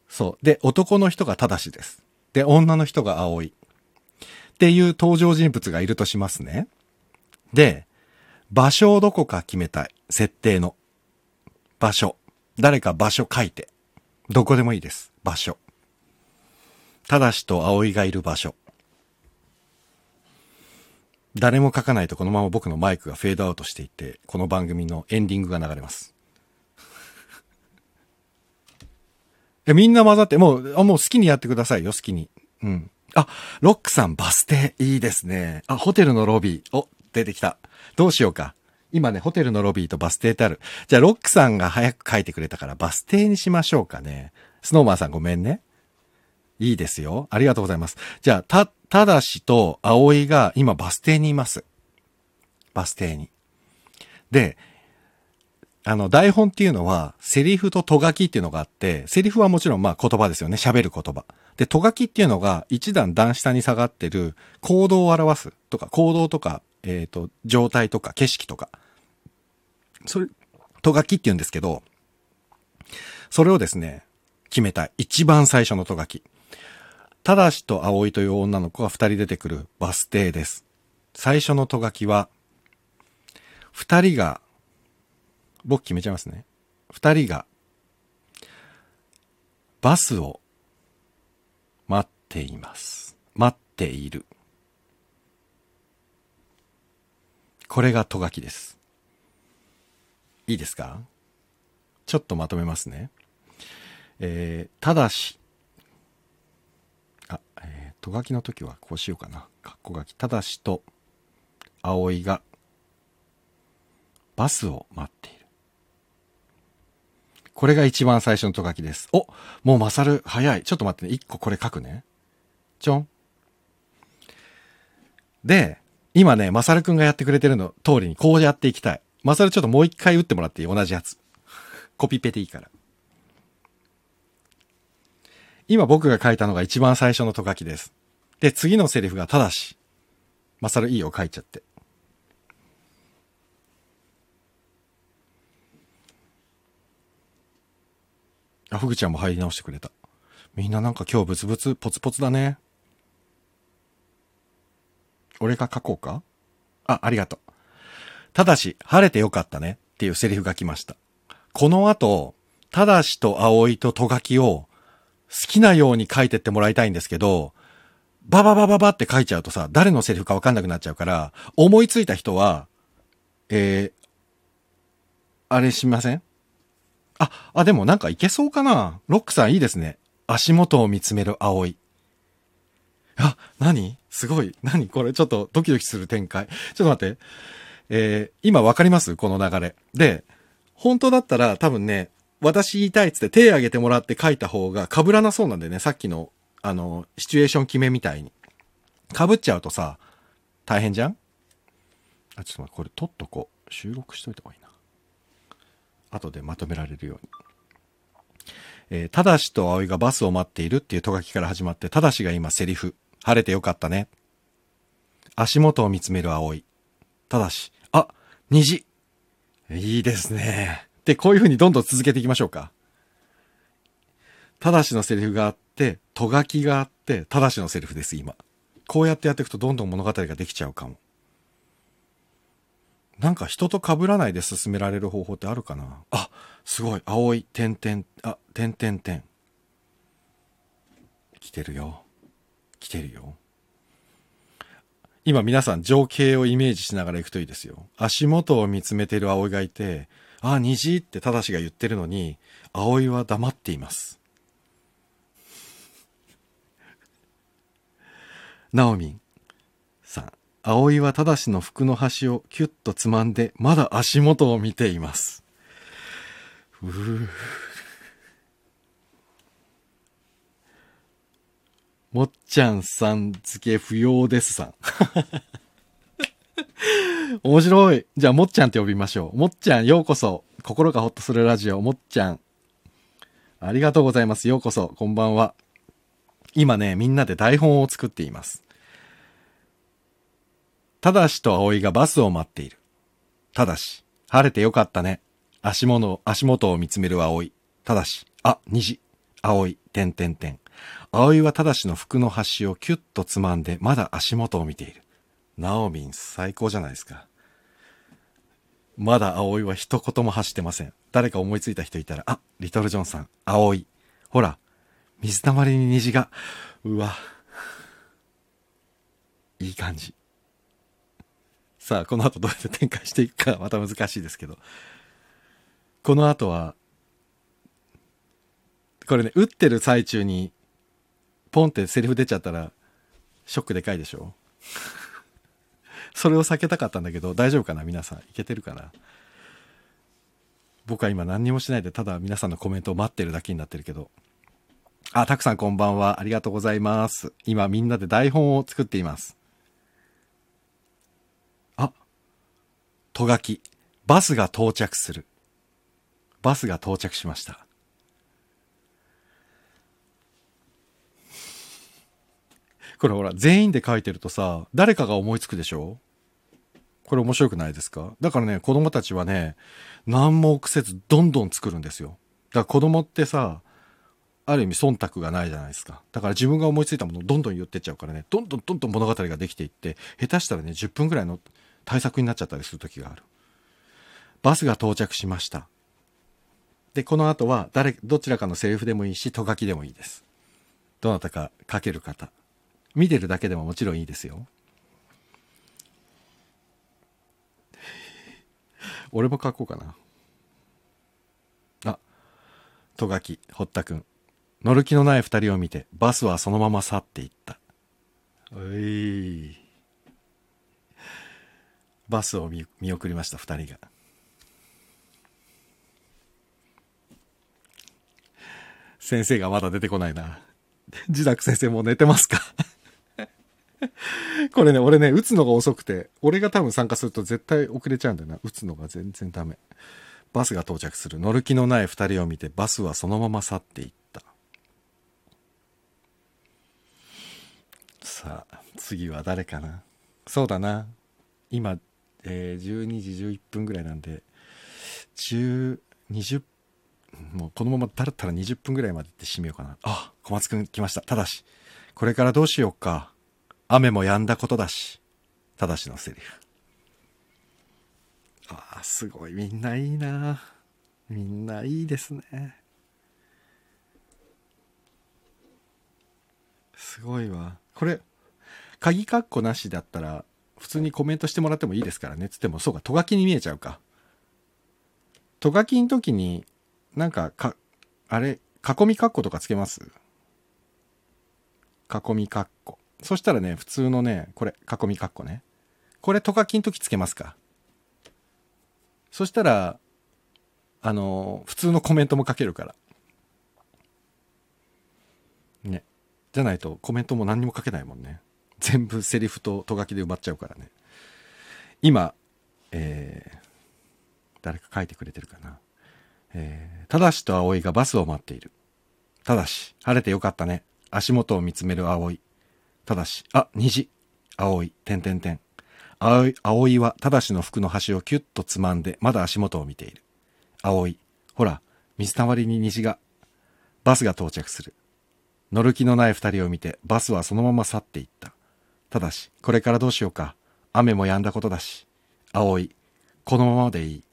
そう。で、男の人が正しです。で、女の人が葵。っていう登場人物がいるとしますね。で、場所をどこか決めたい。設定の。場所。誰か場所書いて。どこでもいいです。場所。ただしと葵がいる場所。誰も書かないとこのまま僕のマイクがフェードアウトしていって、この番組のエンディングが流れます。え、みんな混ざって、もう、あ、もう好きにやってくださいよ、好きに。うん。あ、ロックさんバス停、いいですね。あ、ホテルのロビー。お、出てきた。どうしようか。今ね、ホテルのロビーとバス停ってある。じゃあ、ロックさんが早く書いてくれたから、バス停にしましょうかね。スノーマンさんごめんね。いいですよ。ありがとうございます。じゃあ、た、ただしと葵が今バス停にいます。バス停に。で、あの、台本っていうのは、セリフとと書きっていうのがあって、セリフはもちろんまあ言葉ですよね。喋る言葉。で、とがきっていうのが一段段下に下がってる行動を表すとか、行動とか、えっ、と、状態とか景色とか。それ、とがきって言うんですけど、それをですね、決めた一番最初のとがき。ただしと葵という女の子が二人出てくるバス停です。最初のとがきは、二人が、僕決めちゃいますね。二人が、バスを待っています。待っている。これがとがきです。いいですか？ちょっとまとめますね。えー、ただし、あ、えー、とがきの時はこうしようかな。かっこがき。ただしと、葵が、バスを待っている。これが一番最初のとがきです。おもうまさる、早い。ちょっと待ってね。一個これ書くね。ちょん。で、今ね、まさるくんがやってくれてるの通りにこうやっていきたい。まさるちょっともう一回打ってもらっていい？同じやつ。コピペでいいから。今僕が書いたのが一番最初のとがきです。で、次のセリフがただし。まさるいいよ書いちゃって。あ、ふぐちゃんも入り直してくれた。みんななんか今日ブツブツポツポツだね。俺が書こうか？あ、ありがとう。ただし、晴れてよかったねっていうセリフが来ました。この後、ただしと葵ととがきを好きなように書いてってもらいたいんですけど、バババババって書いちゃうとさ、誰のセリフかわかんなくなっちゃうから、思いついた人は、えー、あれしません？あ、あ、でもなんかいけそうかな？ロックさんいいですね。足元を見つめる葵。あ、何？すごい。何？これちょっとドキドキする展開。ちょっと待って。えー、今わかります？この流れ。で、本当だったら多分ね、私言いたいっつって手挙げてもらって書いた方が被らなそうなんでね、さっきの、あの、シチュエーション決めみたいに。被っちゃうとさ、大変じゃん？あ、ちょっと待って、これ取っとこう。収録しといた方がいいな。後でまとめられるように。えー、ただしと葵がバスを待っているっていうとがきから始まって、ただしが今セリフ。晴れてよかったね。足元を見つめる葵。ただし、虹。いいですね。で、こういう風にどんどん続けていきましょうか。ただしのセリフがあって、とがきがあって、ただしのセリフです、今。こうやってやっていくとどんどん物語ができちゃうかも。なんか人と被らないで進められる方法ってあるかな？あ、すごい。青い、点々、あ、点々点。来てるよ。来てるよ。今皆さん情景をイメージしながら行くといいですよ。足元を見つめている葵がいて、ああ、虹ってただしが言ってるのに、葵は黙っています。ナオミンさん、葵はただしの服の端をキュッとつまんで、まだ足元を見ています。うーもっちゃんさん付け不要ですさん。面白い。じゃあ、もっちゃんって呼びましょう。もっちゃん、ようこそ。心がほっとするラジオ、もっちゃん。ありがとうございます。ようこそ。こんばんは。今ね、みんなで台本を作っています。ただしと葵がバスを待っている。ただし、晴れてよかったね。足元、足元を見つめる葵。ただし、あ、虹。葵、てんてんてん。葵はただしの服の端をキュッとつまんで、まだ足元を見ている。ナオミン最高じゃないですか。まだ葵は一言も走ってません。誰か思いついた人いたら、あ、リトルジョンさん、葵。ほら、水たまりに虹が。うわ。いい感じ。さあ、この後どうやって展開していくかまた難しいですけど。この後は、これね、打ってる最中に、ポンってセリフ出ちゃったら、ショックでかいでしょ？それを避けたかったんだけど、大丈夫かな？皆さん。いけてるかな？僕は今何にもしないで、ただ皆さんのコメントを待ってるだけになってるけど。あ、たくさんこんばんは。ありがとうございます。今みんなで台本を作っています。あ、とがき。バスが到着する。バスが到着しました。これほら、全員で書いてるとさ、誰かが思いつくでしょ？これ面白くないですか？だからね、子供たちはね、何も臆せずどんどん作るんですよ。だから子供ってさ、ある意味忖度がないじゃないですか。だから自分が思いついたものをどんどん言ってっちゃうからね、どんどんどんどん物語ができていって、下手したらね、10分くらいの対策になっちゃったりする時がある。バスが到着しました。で、この後は誰、どちらかのセリフでもいいし、と書きでもいいです。どなたか書ける方。見てるだけでももちろんいいですよ。俺も書こうかな。あ、とがき、堀田くん。乗る気のない二人を見て、バスはそのまま去っていった。おい。バスを見送りました、二人が。先生がまだ出てこないな。自宅先生もう寝てますか？これね、俺ね、打つのが遅くて、俺が多分参加すると絶対遅れちゃうんだよな。打つのが全然ダメ。バスが到着する。乗る気のない二人を見て、バスはそのまま去っていった。さあ、次は誰かな？そうだな。今、えー、12時11分ぐらいなんで、10、20もうこのままだらったら20分ぐらいまでって締めようかな。あ、小松くん来ました。ただし、これからどうしようか。雨も止んだことだし。ただしのセリフ。ああ、すごい。みんないいな。みんないいですね。すごいわ。これ、鍵括弧なしだったら、普通にコメントしてもらってもいいですからね。つっても、そうか、とがきに見えちゃうか。とがきの時に、なんか、か、あれ、囲み括弧とかつけます？囲み括弧。そしたらね、普通のね、これ、囲み括弧ね。これ、とかきん時つけますかそしたら、あの、普通のコメントも書けるから。ね。じゃないとコメントも何にも書けないもんね。全部セリフととがきで埋まっちゃうからね。今、えー、誰か書いてくれてるかな。えー、ただしと葵がバスを待っている。ただし、晴れてよかったね。足元を見つめる葵。ただし、あ、虹。葵、てんてんてん。葵、葵はただしの服の端をキュッとつまんで、まだ足元を見ている。葵、ほら、水たまりに虹が。バスが到着する。乗る気のない二人を見て、バスはそのまま去っていった。ただし、これからどうしようか。雨も止んだことだし。葵、このままでいい。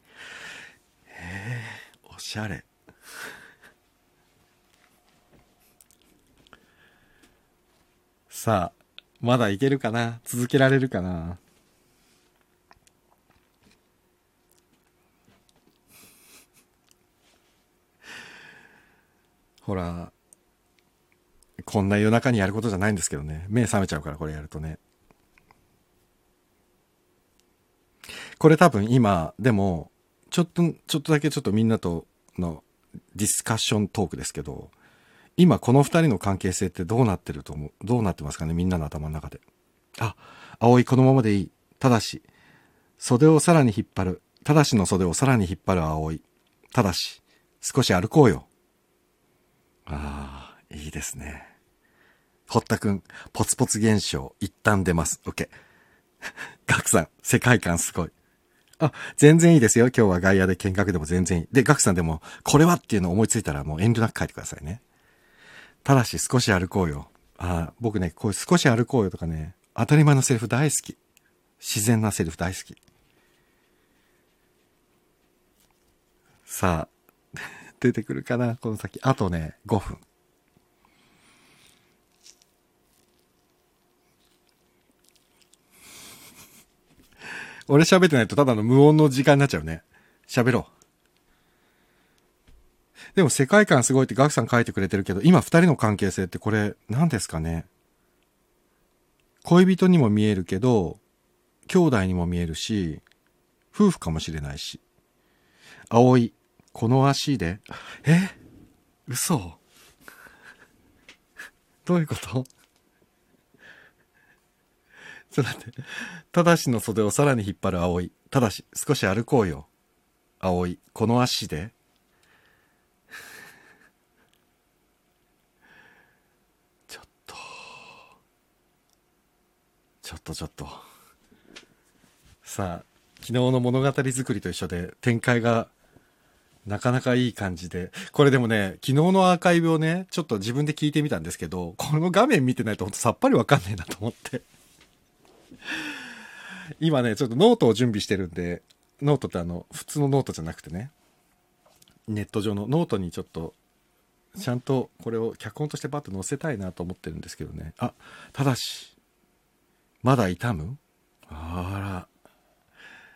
へえ、おしゃれさあまだいけるかな？続けられるかな？ほらこんな夜中にやることじゃないんですけどね。目覚めちゃうからこれやるとね。これ多分今でもちょっとちょっとだけちょっとみんなとのディスカッショントークですけど、今この二人の関係性ってどうなってると思う？どうなってますかねみんなの頭の中で。あ、葵このままでいい。ただし、袖をさらに引っ張る。ただしの袖をさらに引っ張る葵。ただし、少し歩こうよ。ああ、いいですね。堀田くん、ポツポツ現象、一旦出ます。OK。ガクさん、世界観すごい。あ、全然いいですよ。今日は外野で見学でも全然いい。で、ガクさんでも、これはっていうのを思いついたらもう遠慮なく書いてくださいね。ただし少し歩こうよ。あ僕ね、こういう少し歩こうよとかね、当たり前のセリフ大好き。自然なセリフ大好き。さあ、出てくるかなこの先。あとね、5分。俺喋ってないとただの無音の時間になっちゃうね。喋ろう。でも世界観すごいってガクさん書いてくれてるけど、今二人の関係性ってこれ何ですかね恋人にも見えるけど、兄弟にも見えるし、夫婦かもしれないし。葵、この足で、え？嘘 どういうこと？ちょっと待って。ただしの袖をさらに引っ張る葵。ただし、少し歩こうよ。葵、この足で。ちょっと。ちょっとちょっと。さあ、昨日の物語作りと一緒で展開がなかなかいい感じで。これでもね、昨日のアーカイブをね、ちょっと自分で聞いてみたんですけど、この画面見てないとほんとさっぱりわかんねえなと思って。今ね、ちょっとノートを準備してるんで、ノートってあの、普通のノートじゃなくてね、ネット上のノートにちょっと、ちゃんとこれを脚本としてバッと載せたいなと思ってるんですけどね。あ、ただし、まだ痛む？あら、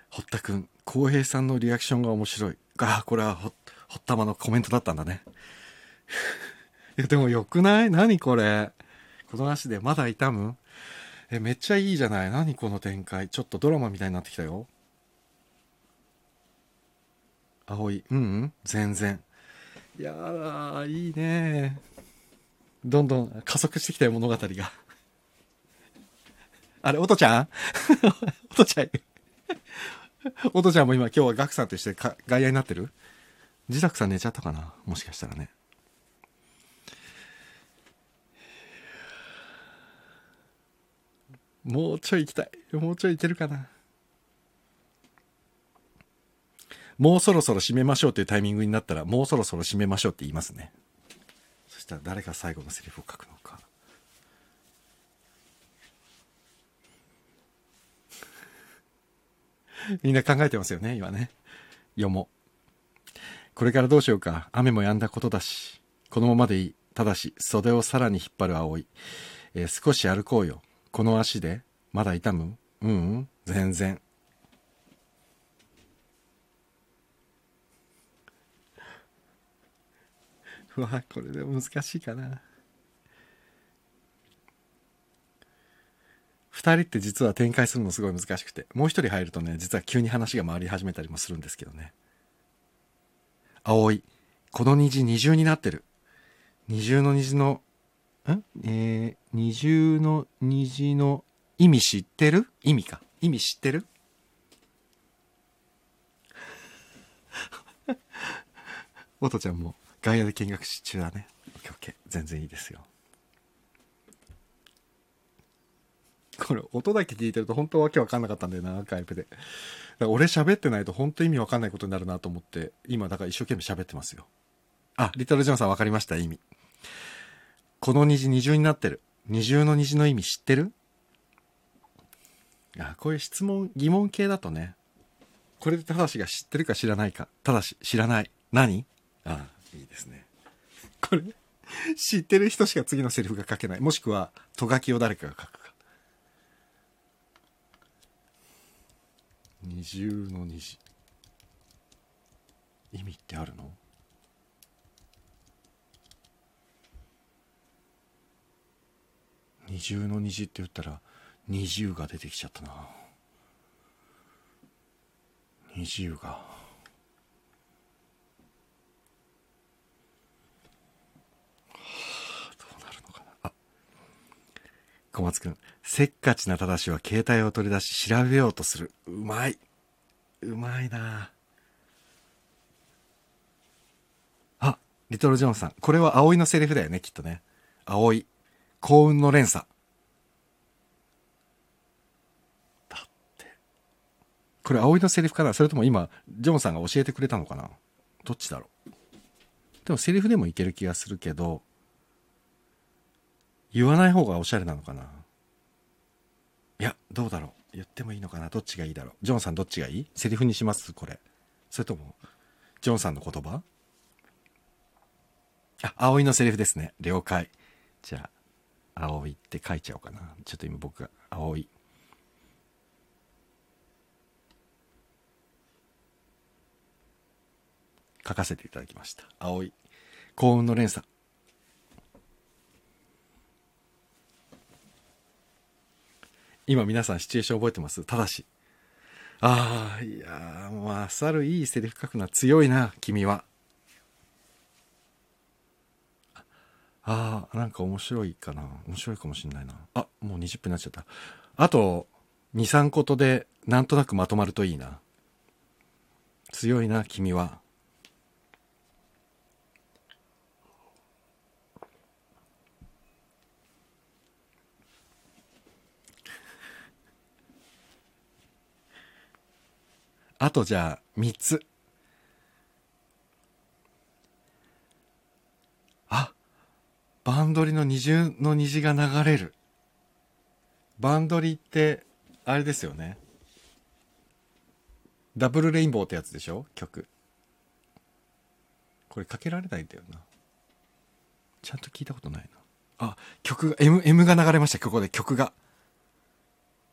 堀田くん、浩平さんのリアクションが面白い。ああ、これはほ、ほったまのコメントだったんだね。いや、でもよくない？何これ？この足でまだ痛む？え、めっちゃいいじゃない？何この展開？ちょっとドラマみたいになってきたよ。葵。うんうん？全然。いやー、いいねどんどん加速してきたよ、物語が。あれ、おとちゃん？おとちゃん おとちゃんも今今日はガクさんとしてか外野になってる？自宅さん寝ちゃったかな？もしかしたらね。もうちょい行きたい。もうちょい行けるかな？もうそろそろ締めましょうというタイミングになったら、もうそろそろ締めましょうって言いますね。そしたら誰が最後のセリフを書くのか。みんな考えてますよね、今ね。読もこれからどうしようか。雨も止んだことだし。このままでいい。ただし、袖をさらに引っ張る葵。えー、少し歩こうよ。この足で。まだ痛む？うん、うん、全然。うわ、これでも難しいかな。2人って実は展開するのすごい難しくて、もう1人入るとね、実は急に話が回り始めたりもするんですけどね。葵、この虹二重になってる。二重の虹の、ん？えー、二重の虹の意味知ってる？意味か。意味知ってる？おとちゃんも外野で見学し中だね。オッケーオッケー。全然いいですよ。これ音だけ聞いてると本当わけわかんなかったんだよな、アーカイブで。俺喋ってないと本当意味わかんないことになるなと思って、今だから一生懸命喋ってますよ。あ、リトルジョンさんわかりました、意味。この虹二重になってる。二重の虹の意味知ってる？あ、こういう質問、疑問系だとね、これでただしが知ってるか知らないか。ただし、知らない。何？ああ、いいですね。これ、知ってる人しか次のセリフが書けない。もしくは、とがきを誰かが書く。二重の虹意味ってあるの？二重の虹って言ったら二重が出てきちゃったな。二重が。はあどうなるのかな。あ小松君。せっかちなただしは携帯を取り出し調べようとする。うまい。うまいなあ、リトル・ジョンさん。これは葵のセリフだよね、きっとね。葵。幸運の連鎖。だって。これ葵のセリフかな？それとも今、ジョンさんが教えてくれたのかな？どっちだろう？でもセリフでもいける気がするけど、言わない方がおしゃれなのかな？いや、どうだろう。言ってもいいのかなどっちがいいだろう。ジョンさんどっちがいい？セリフにします？これ。それとも、ジョンさんの言葉？あ、葵のセリフですね。了解。じゃあ、葵って書いちゃおうかな。ちょっと今僕が、葵。書かせていただきました。葵。幸運の連鎖。今皆さんシチュエーション覚えてます？ただし。ああ、いやー、もうあさるいいセリフ書くな。強いな、君は。ああ、なんか面白いかな。面白いかもしんないな。あ、もう20分になっちゃった。あと、2、3ことで、なんとなくまとまるといいな。強いな、君は。あとじゃあ、三つ。あ、バンドリの二重の虹が流れる。バンドリって、あれですよね。ダブルレインボーってやつでしょ？曲。これかけられないんだよな。ちゃんと聞いたことないな。あ、曲が、M、M が流れました、ここで曲が。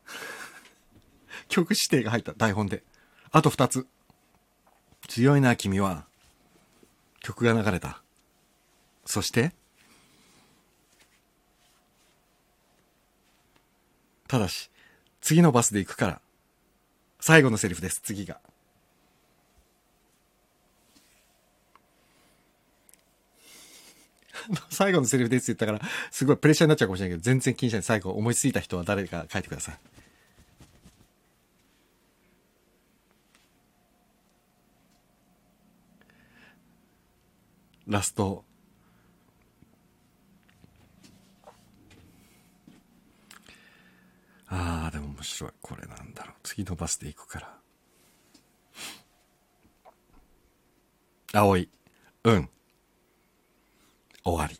曲指定が入った、台本で。あと二つ。強いな、君は。曲が流れた。そして、ただし、次のバスで行くから、最後のセリフです、次が。最後のセリフですって言ったから、すごいプレッシャーになっちゃうかもしれないけど、全然気にしない。最後思いついた人は誰か書いてください。ラスト。ああ、でも面白い。これなんだろう。次のバスで行くから。葵。うん。終わり。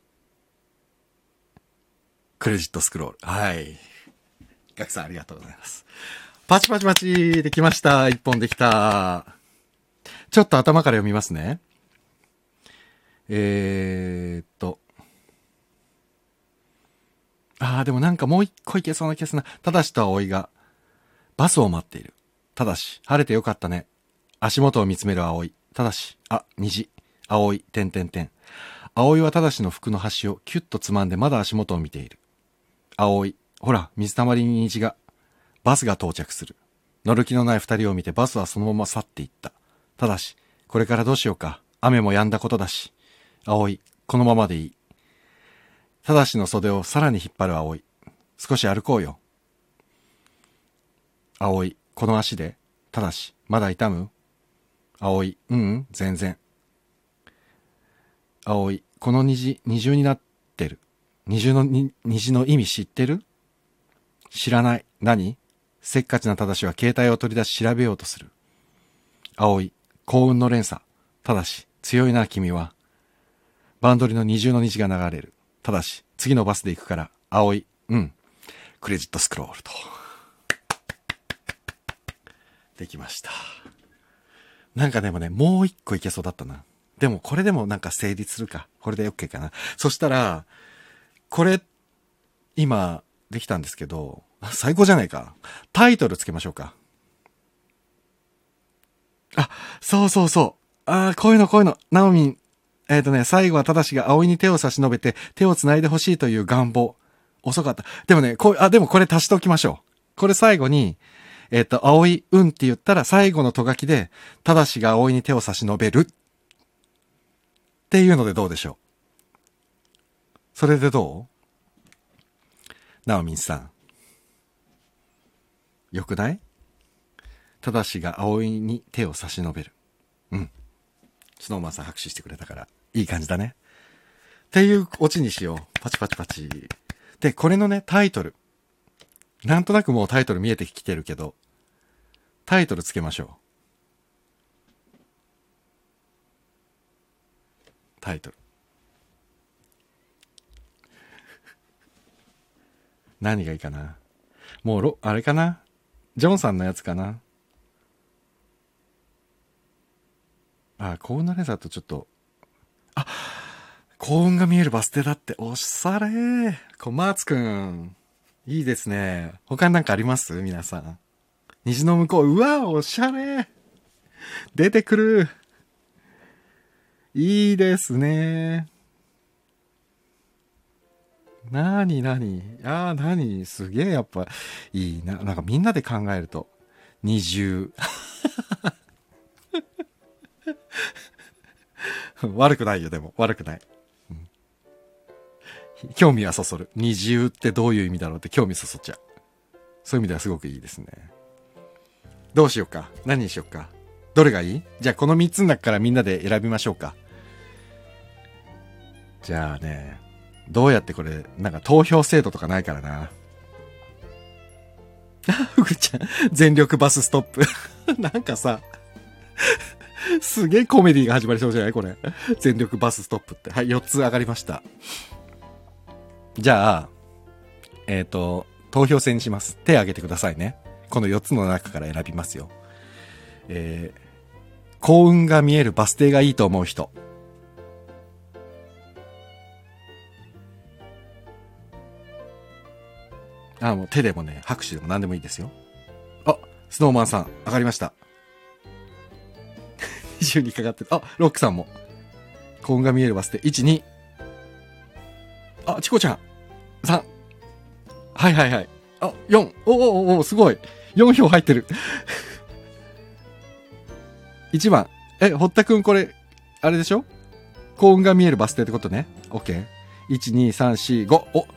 クレジットスクロール。はい。ガクさんありがとうございます。パチパチパチできました。一本できた。ちょっと頭から読みますね。えーっと。ああ、でもなんかもう一個いけそうな気がするな。ただしと葵が、バスを待っている。ただし、晴れてよかったね。足元を見つめる葵。ただし、あ、虹。葵、てんてんてん。葵はただしの服の端をキュッとつまんでまだ足元を見ている。葵、ほら、水たまりに虹が。バスが到着する。乗る気のない二人を見てバスはそのまま去っていった。ただし、これからどうしようか。雨も止んだことだし。葵、このままでいい。ただしの袖をさらに引っ張る葵。少し歩こうよ。葵、この足で。ただし、まだ痛む？葵、ううん、全然。葵、この虹、二重になってる。二重の、虹の意味知ってる？知らない。何？せっかちなただしは携帯を取り出し調べようとする。葵、幸運の連鎖。ただし、強いな、君は。バンドリの二重の虹が流れる。ただし、次のバスで行くから、葵、うん。クレジットスクロールと。できました。なんかでもね、もう一個いけそうだったな。でもこれでもなんか成立するか。これで OK かな。そしたら、これ、今、できたんですけど、最高じゃないか。タイトルつけましょうか。あ、そうそうそう。ああ、こういうのこういうの。ナオミン、えっ、とね、最後はただしが葵に手を差し伸べて手を繋いでほしいという願望。遅かった。でもね、こう、あ、でもこれ足しておきましょう。これ最後に、えっ、と、葵、うんって言ったら最後のとがきで、ただしが葵に手を差し伸べる。っていうのでどうでしょうそれでどう？ナオミンさん。よくない？ただしが葵に手を差し伸べる。うん。スノーマンさん拍手してくれたから、いい感じだね。っていうオチにしよう。パチパチパチ。で、これのね、タイトル。なんとなくもうタイトル見えてきてるけど、タイトルつけましょう。タイトル。何がいいかな？もうロ、あれかな？ジョンさんのやつかな？あ、幸運のレーザーとちょっと、あ、幸運が見えるバス停だって、おしゃれー。小松くん。いいですね。他になんかあります？皆さん。虹の向こう、うわ、おしゃれ出てくるいいですね。なになに？ああ、なに？すげえやっぱ、いいな。なんかみんなで考えると、二重。悪くないよ、でも。悪くない。うん興味はそそる。二重ってどういう意味だろうって興味そそっちゃう。そういう意味ではすごくいいですね。どうしようか？何にしようか？どれがいい？じゃあこの三つの中からみんなで選びましょうか。じゃあね、どうやってこれ、なんか投票制度とかないからな。あ、ふぐちゃん、全力バスストップ。なんかさ、すげえコメディが始まりそうじゃないこれ。全力バスストップって。はい、4つ上がりました。じゃあ、えっ、と、投票制にします。手挙げてくださいね。この4つの中から選びますよ。えー、幸運が見えるバス停がいいと思う人。あ、もう手でもね、拍手でも何でもいいですよ。あ、スノーマンさん、上がりました。20にかかって。あ、ロックさんも。幸運が見えるバス停。1、2。あ、チコちゃん。3。はいはいはい。あ、4。おおおおすごい。4票入ってる。1番。え、堀田くんこれ、あれでしょ？幸運が見えるバス停ってことね。OK。1、2、3、4、5。お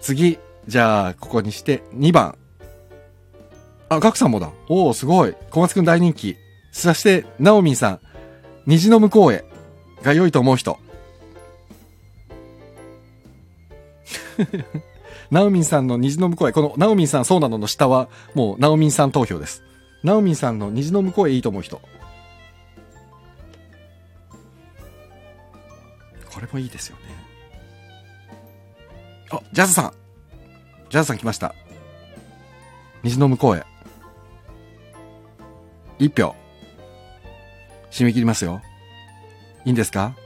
次。じゃあ、ここにして、2番。あ、ガクさんもだ。おおすごい。小松くん大人気。そして、ナオミンさん。虹の向こうへ。が良いと思う人。ナオミンさんの虹の向こうへ。このナオミンさんそうなのの下は、もうナオミンさん投票です。ナオミンさんの虹の向こうへいいと思う人。これもいいですよね。あ、ジャズさん。ジャズさん来ました。虹の向こうへ。一票。締め切りますよ。いいんですか？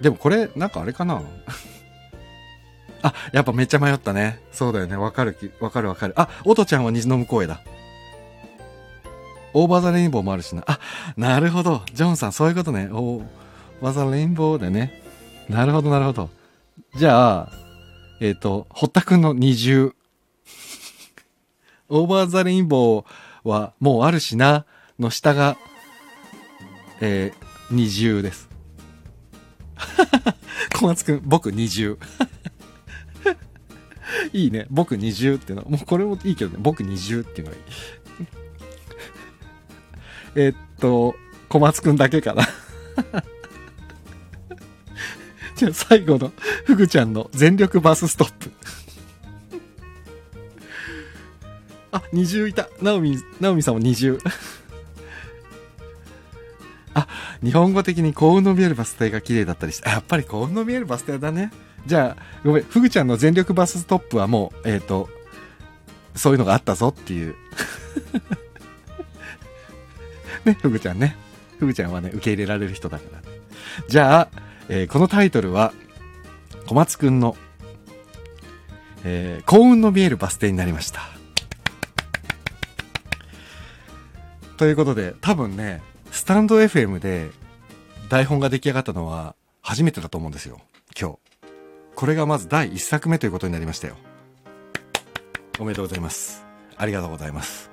でもこれ、なんかあれかな？あ、やっぱめっちゃ迷ったね。そうだよね。わかるき、わかるわかる。あ、おとちゃんは虹の向こうへだ。Over the Rainbow もあるしな。あ、なるほど。ジョンさん、そういうことね。 Over the Rainbow でね。なるほど、なるほど。じゃあ、えっ、と、堀田くんの二重。 Over the Rainbow はもうあるしな。の下が、えー、二重です。小松くん、僕二重。いいね。僕二重っていうの。もうこれもいいけどね。僕二重っていうのがいい。えっと、小松くんだけかな。じゃあ最後の、ふぐちゃんの全力バスストップ。あ、二重いた。ナオミ、ナオミさんも二重。あ、日本語的に幸運の見えるバス停が綺麗だったりして、やっぱり幸運の見えるバス停だね。じゃあ、ごめん、ふぐちゃんの全力バスストップはもう、えっ、と、そういうのがあったぞっていう。ね、ふぐちゃんね。ふぐちゃんはね、受け入れられる人だから。じゃあ、えーこのタイトルは、小松くんの、えー幸運の見えるバス停になりました。ということで、多分ね、スタンド FM で台本が出来上がったのは初めてだと思うんですよ。今日。これがまず第1作目ということになりましたよ。おめでとうございます。ありがとうございます。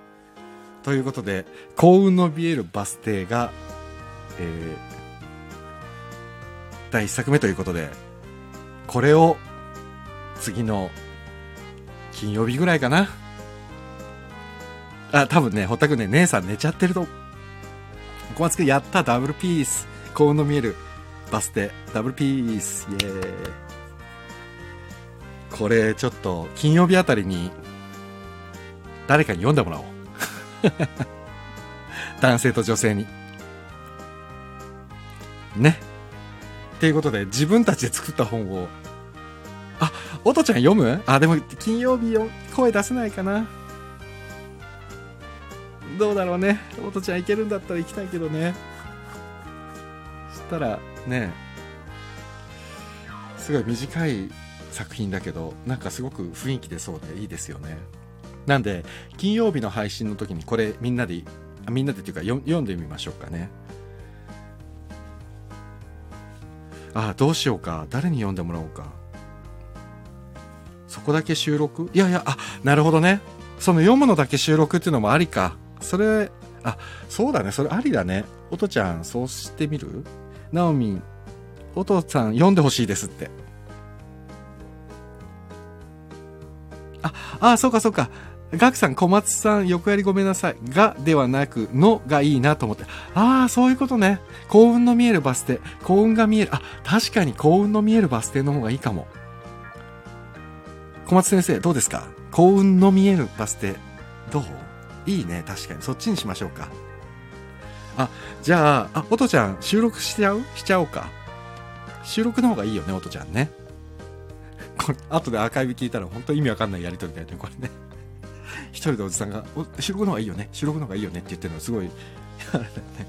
ということで、幸運の見えるバス停が、えー第1作目ということで、これを次の金曜日ぐらいかな。あ、多分ね、堀田くね、姉さん寝ちゃってると。小松くんやった、ダブルピース。幸運の見えるバス停。ダブルピース。イエーイ。これ、ちょっと、金曜日あたりに、誰かに読んでもらおう。男性と女性に。ね。っていうことで、自分たちで作った本を、あ、おとちゃん読む？あ、でも、金曜日よ、声出せないかな。どうだろうね。おとちゃん行けるんだったら行きたいけどね。そしたら、ね、すごい短い作品だけど、なんかすごく雰囲気出そうでいいですよね。なんで、金曜日の配信の時にこれみんなで、みんなでっていうか読んでみましょうかねあ。あどうしようか。誰に読んでもらおうか。そこだけ収録？いやいや、あ、なるほどね。その読むのだけ収録っていうのもありか。それ、あ、そうだね。それありだね。おとちゃん、そうしてみる？なおみん、おとさん読んでほしいですって。あ、あ、そうかそうか。ガクさん、小松さん、横やりごめんなさい。がではなく、のがいいなと思って。ああ、そういうことね。幸運の見えるバス停。幸運が見える。あ、確かに幸運の見えるバス停の方がいいかも。小松先生、どうですか？幸運の見えるバス停。どう？いいね。確かに。そっちにしましょうか。あ、じゃあ、あ、おとちゃん収録しちゃう？しちゃおうか。収録の方がいいよね、おとちゃんね。これ、後でアーカイブ聞いたら本当意味わかんないやりとりだよね、これね。一人でおじさんが、お収録の方がいいよね、収録の方がいいよねって言ってるのすごい、あれだよね。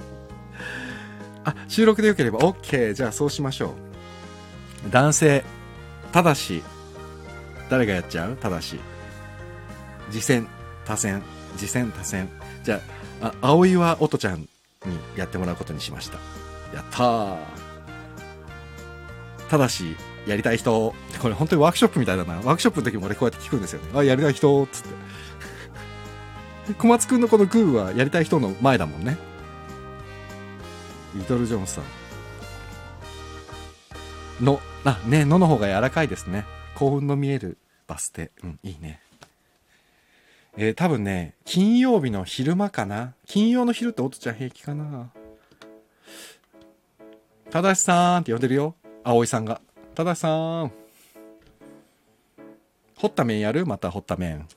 あ、収録でよければ OK。じゃあそうしましょう。男性、ただし、誰がやっちゃう？ただし。次戦、多戦、次戦、多戦。じゃあ、あ葵はおとちゃんにやってもらうことにしました。やった。ただし、やりたい人、これ本当にワークショップみたいだな。ワークショップの時も俺こうやって聞くんですよね。あ、やりたい人っ、つって。小松くんのこのグーはやりたい人の前だもんね。リトル・ジョンさん。の、あ、ね、のの方が柔らかいですね。幸運の見えるバス停。うん、いいね。えー、多分ね、金曜日の昼間かな。金曜の昼っておとちゃん平気かな。ただしさんって呼んでるよ。葵さんが。ただしさん。掘った麺やる？また掘った麺。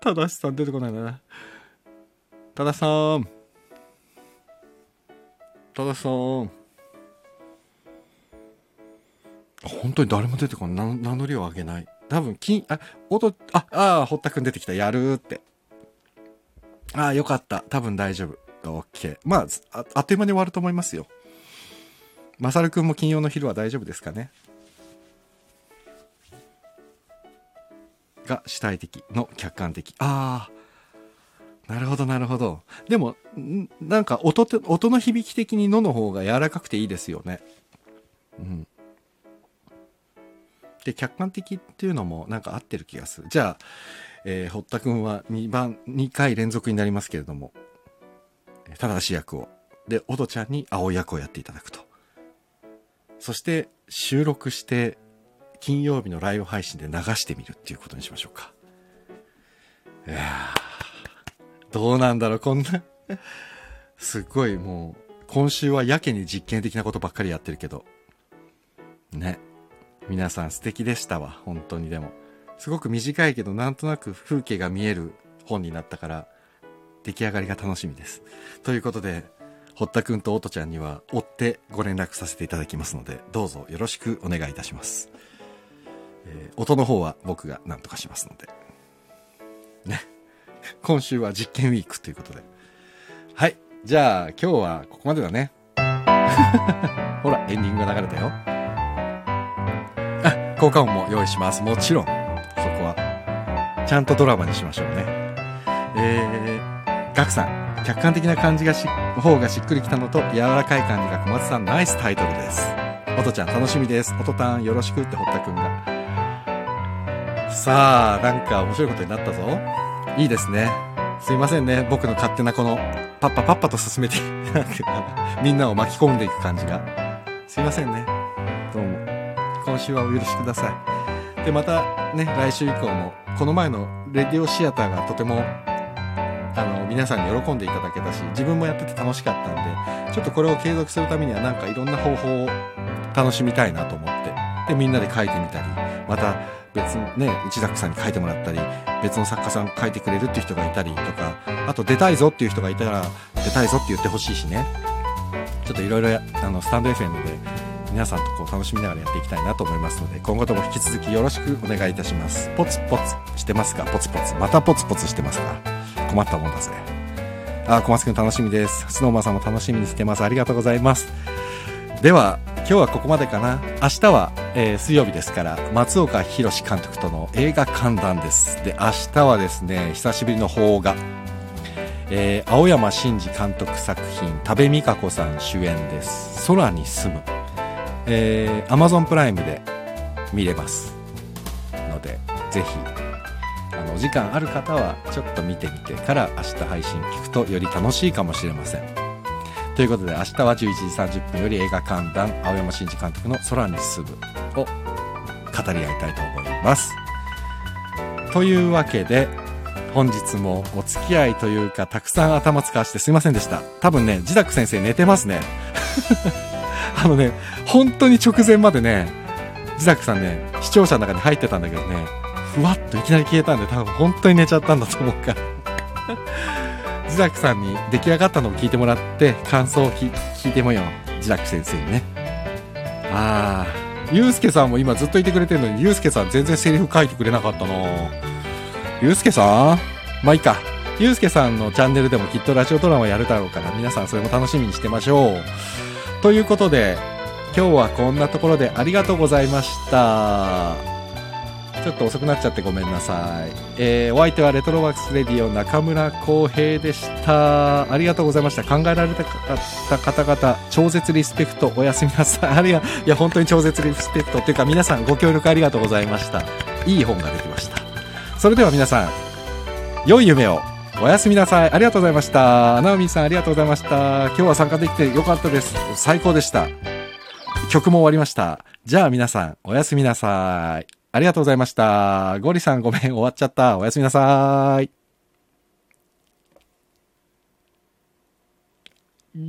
ただしさん出てこないな。ただしさん。ただしさん。本当に誰も出てこない。名乗りを上げない。多分、金、あ、音、あ、あ、堀田くん出てきた。やるって。ああ、よかった。多分大丈夫。オッケー。まあ、ああっという間に終わると思いますよ。まさるくんも金曜の昼は大丈夫ですかね？が主体的の客観的。ああ。なるほど、なるほど。でも、なんか音、音の響き的にのの方が柔らかくていいですよね。うん。で、客観的っていうのもなんか合ってる気がする。じゃあ、えー、堀田くんは2番、2回連続になりますけれども、ただし役を。で、おとちゃんに青役をやっていただくと。そして、収録して、金曜日のライブ配信で流してみるっていうことにしましょうか。いやどうなんだろう、こんな すっごいもう、今週はやけに実験的なことばっかりやってるけど。ね。皆さん素敵でしたわ、本当にでも。すごく短いけど、なんとなく風景が見える本になったから、出来上がりが楽しみです。ということで、堀田くんとおとちゃんには追ってご連絡させていただきますので、どうぞよろしくお願いいたします。えー、音の方は僕が何とかしますので。ね。今週は実験ウィークということで。はい。じゃあ今日はここまでだね。ほら、エンディングが流れたよ。効果音も用意します。もちろん、そこは。ちゃんとドラマにしましょうね。えー、ガクさん。客観的な感じがし、方がしっくりきたのと、柔らかい感じが小松さんナイスタイトルです。おとちゃん楽しみです。おとたんよろしくって堀田くんが。さあ、なんか面白いことになったぞ。いいですね。すいませんね。僕の勝手なこの、パッパパッパと進めて、みんなを巻き込んでいく感じが。すいませんね。今週はお許しください。で、またね、来週以降も、この前のレディオシアターがとてもあの皆さんに喜んでいただけたし自分もやってて楽しかったんでちょっとこれを継続するためにはなんかいろんな方法を楽しみたいなと思ってでみんなで書いてみたりまた別のね内田さんに書いてもらったり別の作家さん書いてくれるっていう人がいたりとかあと出たいぞっていう人がいたら出たいぞって言ってほしいしねちょっといろいろスタンド FM で皆さんとこう楽しみながらやっていきたいなと思いますので今後とも引き続きよろしくお願いいたしますポツポツしてますか？ポツポツまたポツポツしてますか？困ったもんだぜ。あ、小松くん楽しみです。スノーマンさんも楽しみにしてます。ありがとうございます。では、今日はここまでかな。明日は、えー、水曜日ですから、松岡弘監督との映画観覧です。で、明日はですね、久しぶりの邦画。えー、青山真司監督作品、多部未華子さん主演です。空に住む。えー、Amazon プライムで見れます。ので、ぜひお時間ある方はちょっと見てみてから明日配信聞くとより楽しいかもしれません。ということで明日は11時30分より映画観覧青山真司監督の空に進むを語り合いたいと思います。というわけで本日もお付き合いというかたくさん頭使わしてすいませんでした。多分ね、自宅先生寝てますね。あのね、本当に直前までね、自宅さんね、視聴者の中に入ってたんだけどね、ふわっといきなり消えたんで、多分本当に寝ちゃったんだと思うから。ジダクさんに出来上がったのを聞いてもらって感想を聞いてもよジダク先生にね。ああゆうすけさんも今ずっといてくれてるのにゆうすけさん全然セリフ書いてくれなかったな。ゆうすけさん？まあいいか。ゆうすけさんのチャンネルでもきっとラジオドラマやるだろうから皆さんそれも楽しみにしてましょう。ということで今日はこんなところでありがとうございましたちょっと遅くなっちゃってごめんなさい。えー、お相手はレトロワークスレディオ中村浩平でした。ありがとうございました。考えられた方々、超絶リスペクト、おやすみなさい。あるいは、いや、本当に超絶リスペクトっていうか、皆さんご協力ありがとうございました。いい本ができました。それでは皆さん、良い夢を。おやすみなさい。ありがとうございました。ナオミさんありがとうございました。今日は参加できてよかったです。最高でした。曲も終わりました。じゃあ皆さん、おやすみなさい。ありがとうございました。ゴリさんごめん、終わっちゃった。おやすみなさい。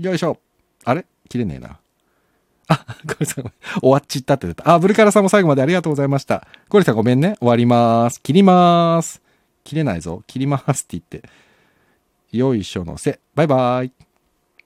よいしょ。あれ？切れねえな。あ、ゴリさん、終わっちったって言った。あ、ブルカラさんも最後までありがとうございました。ゴリさんごめんね。終わります。切ります。切れないぞ。切りますって言って。よいしょのせ。バイバイ。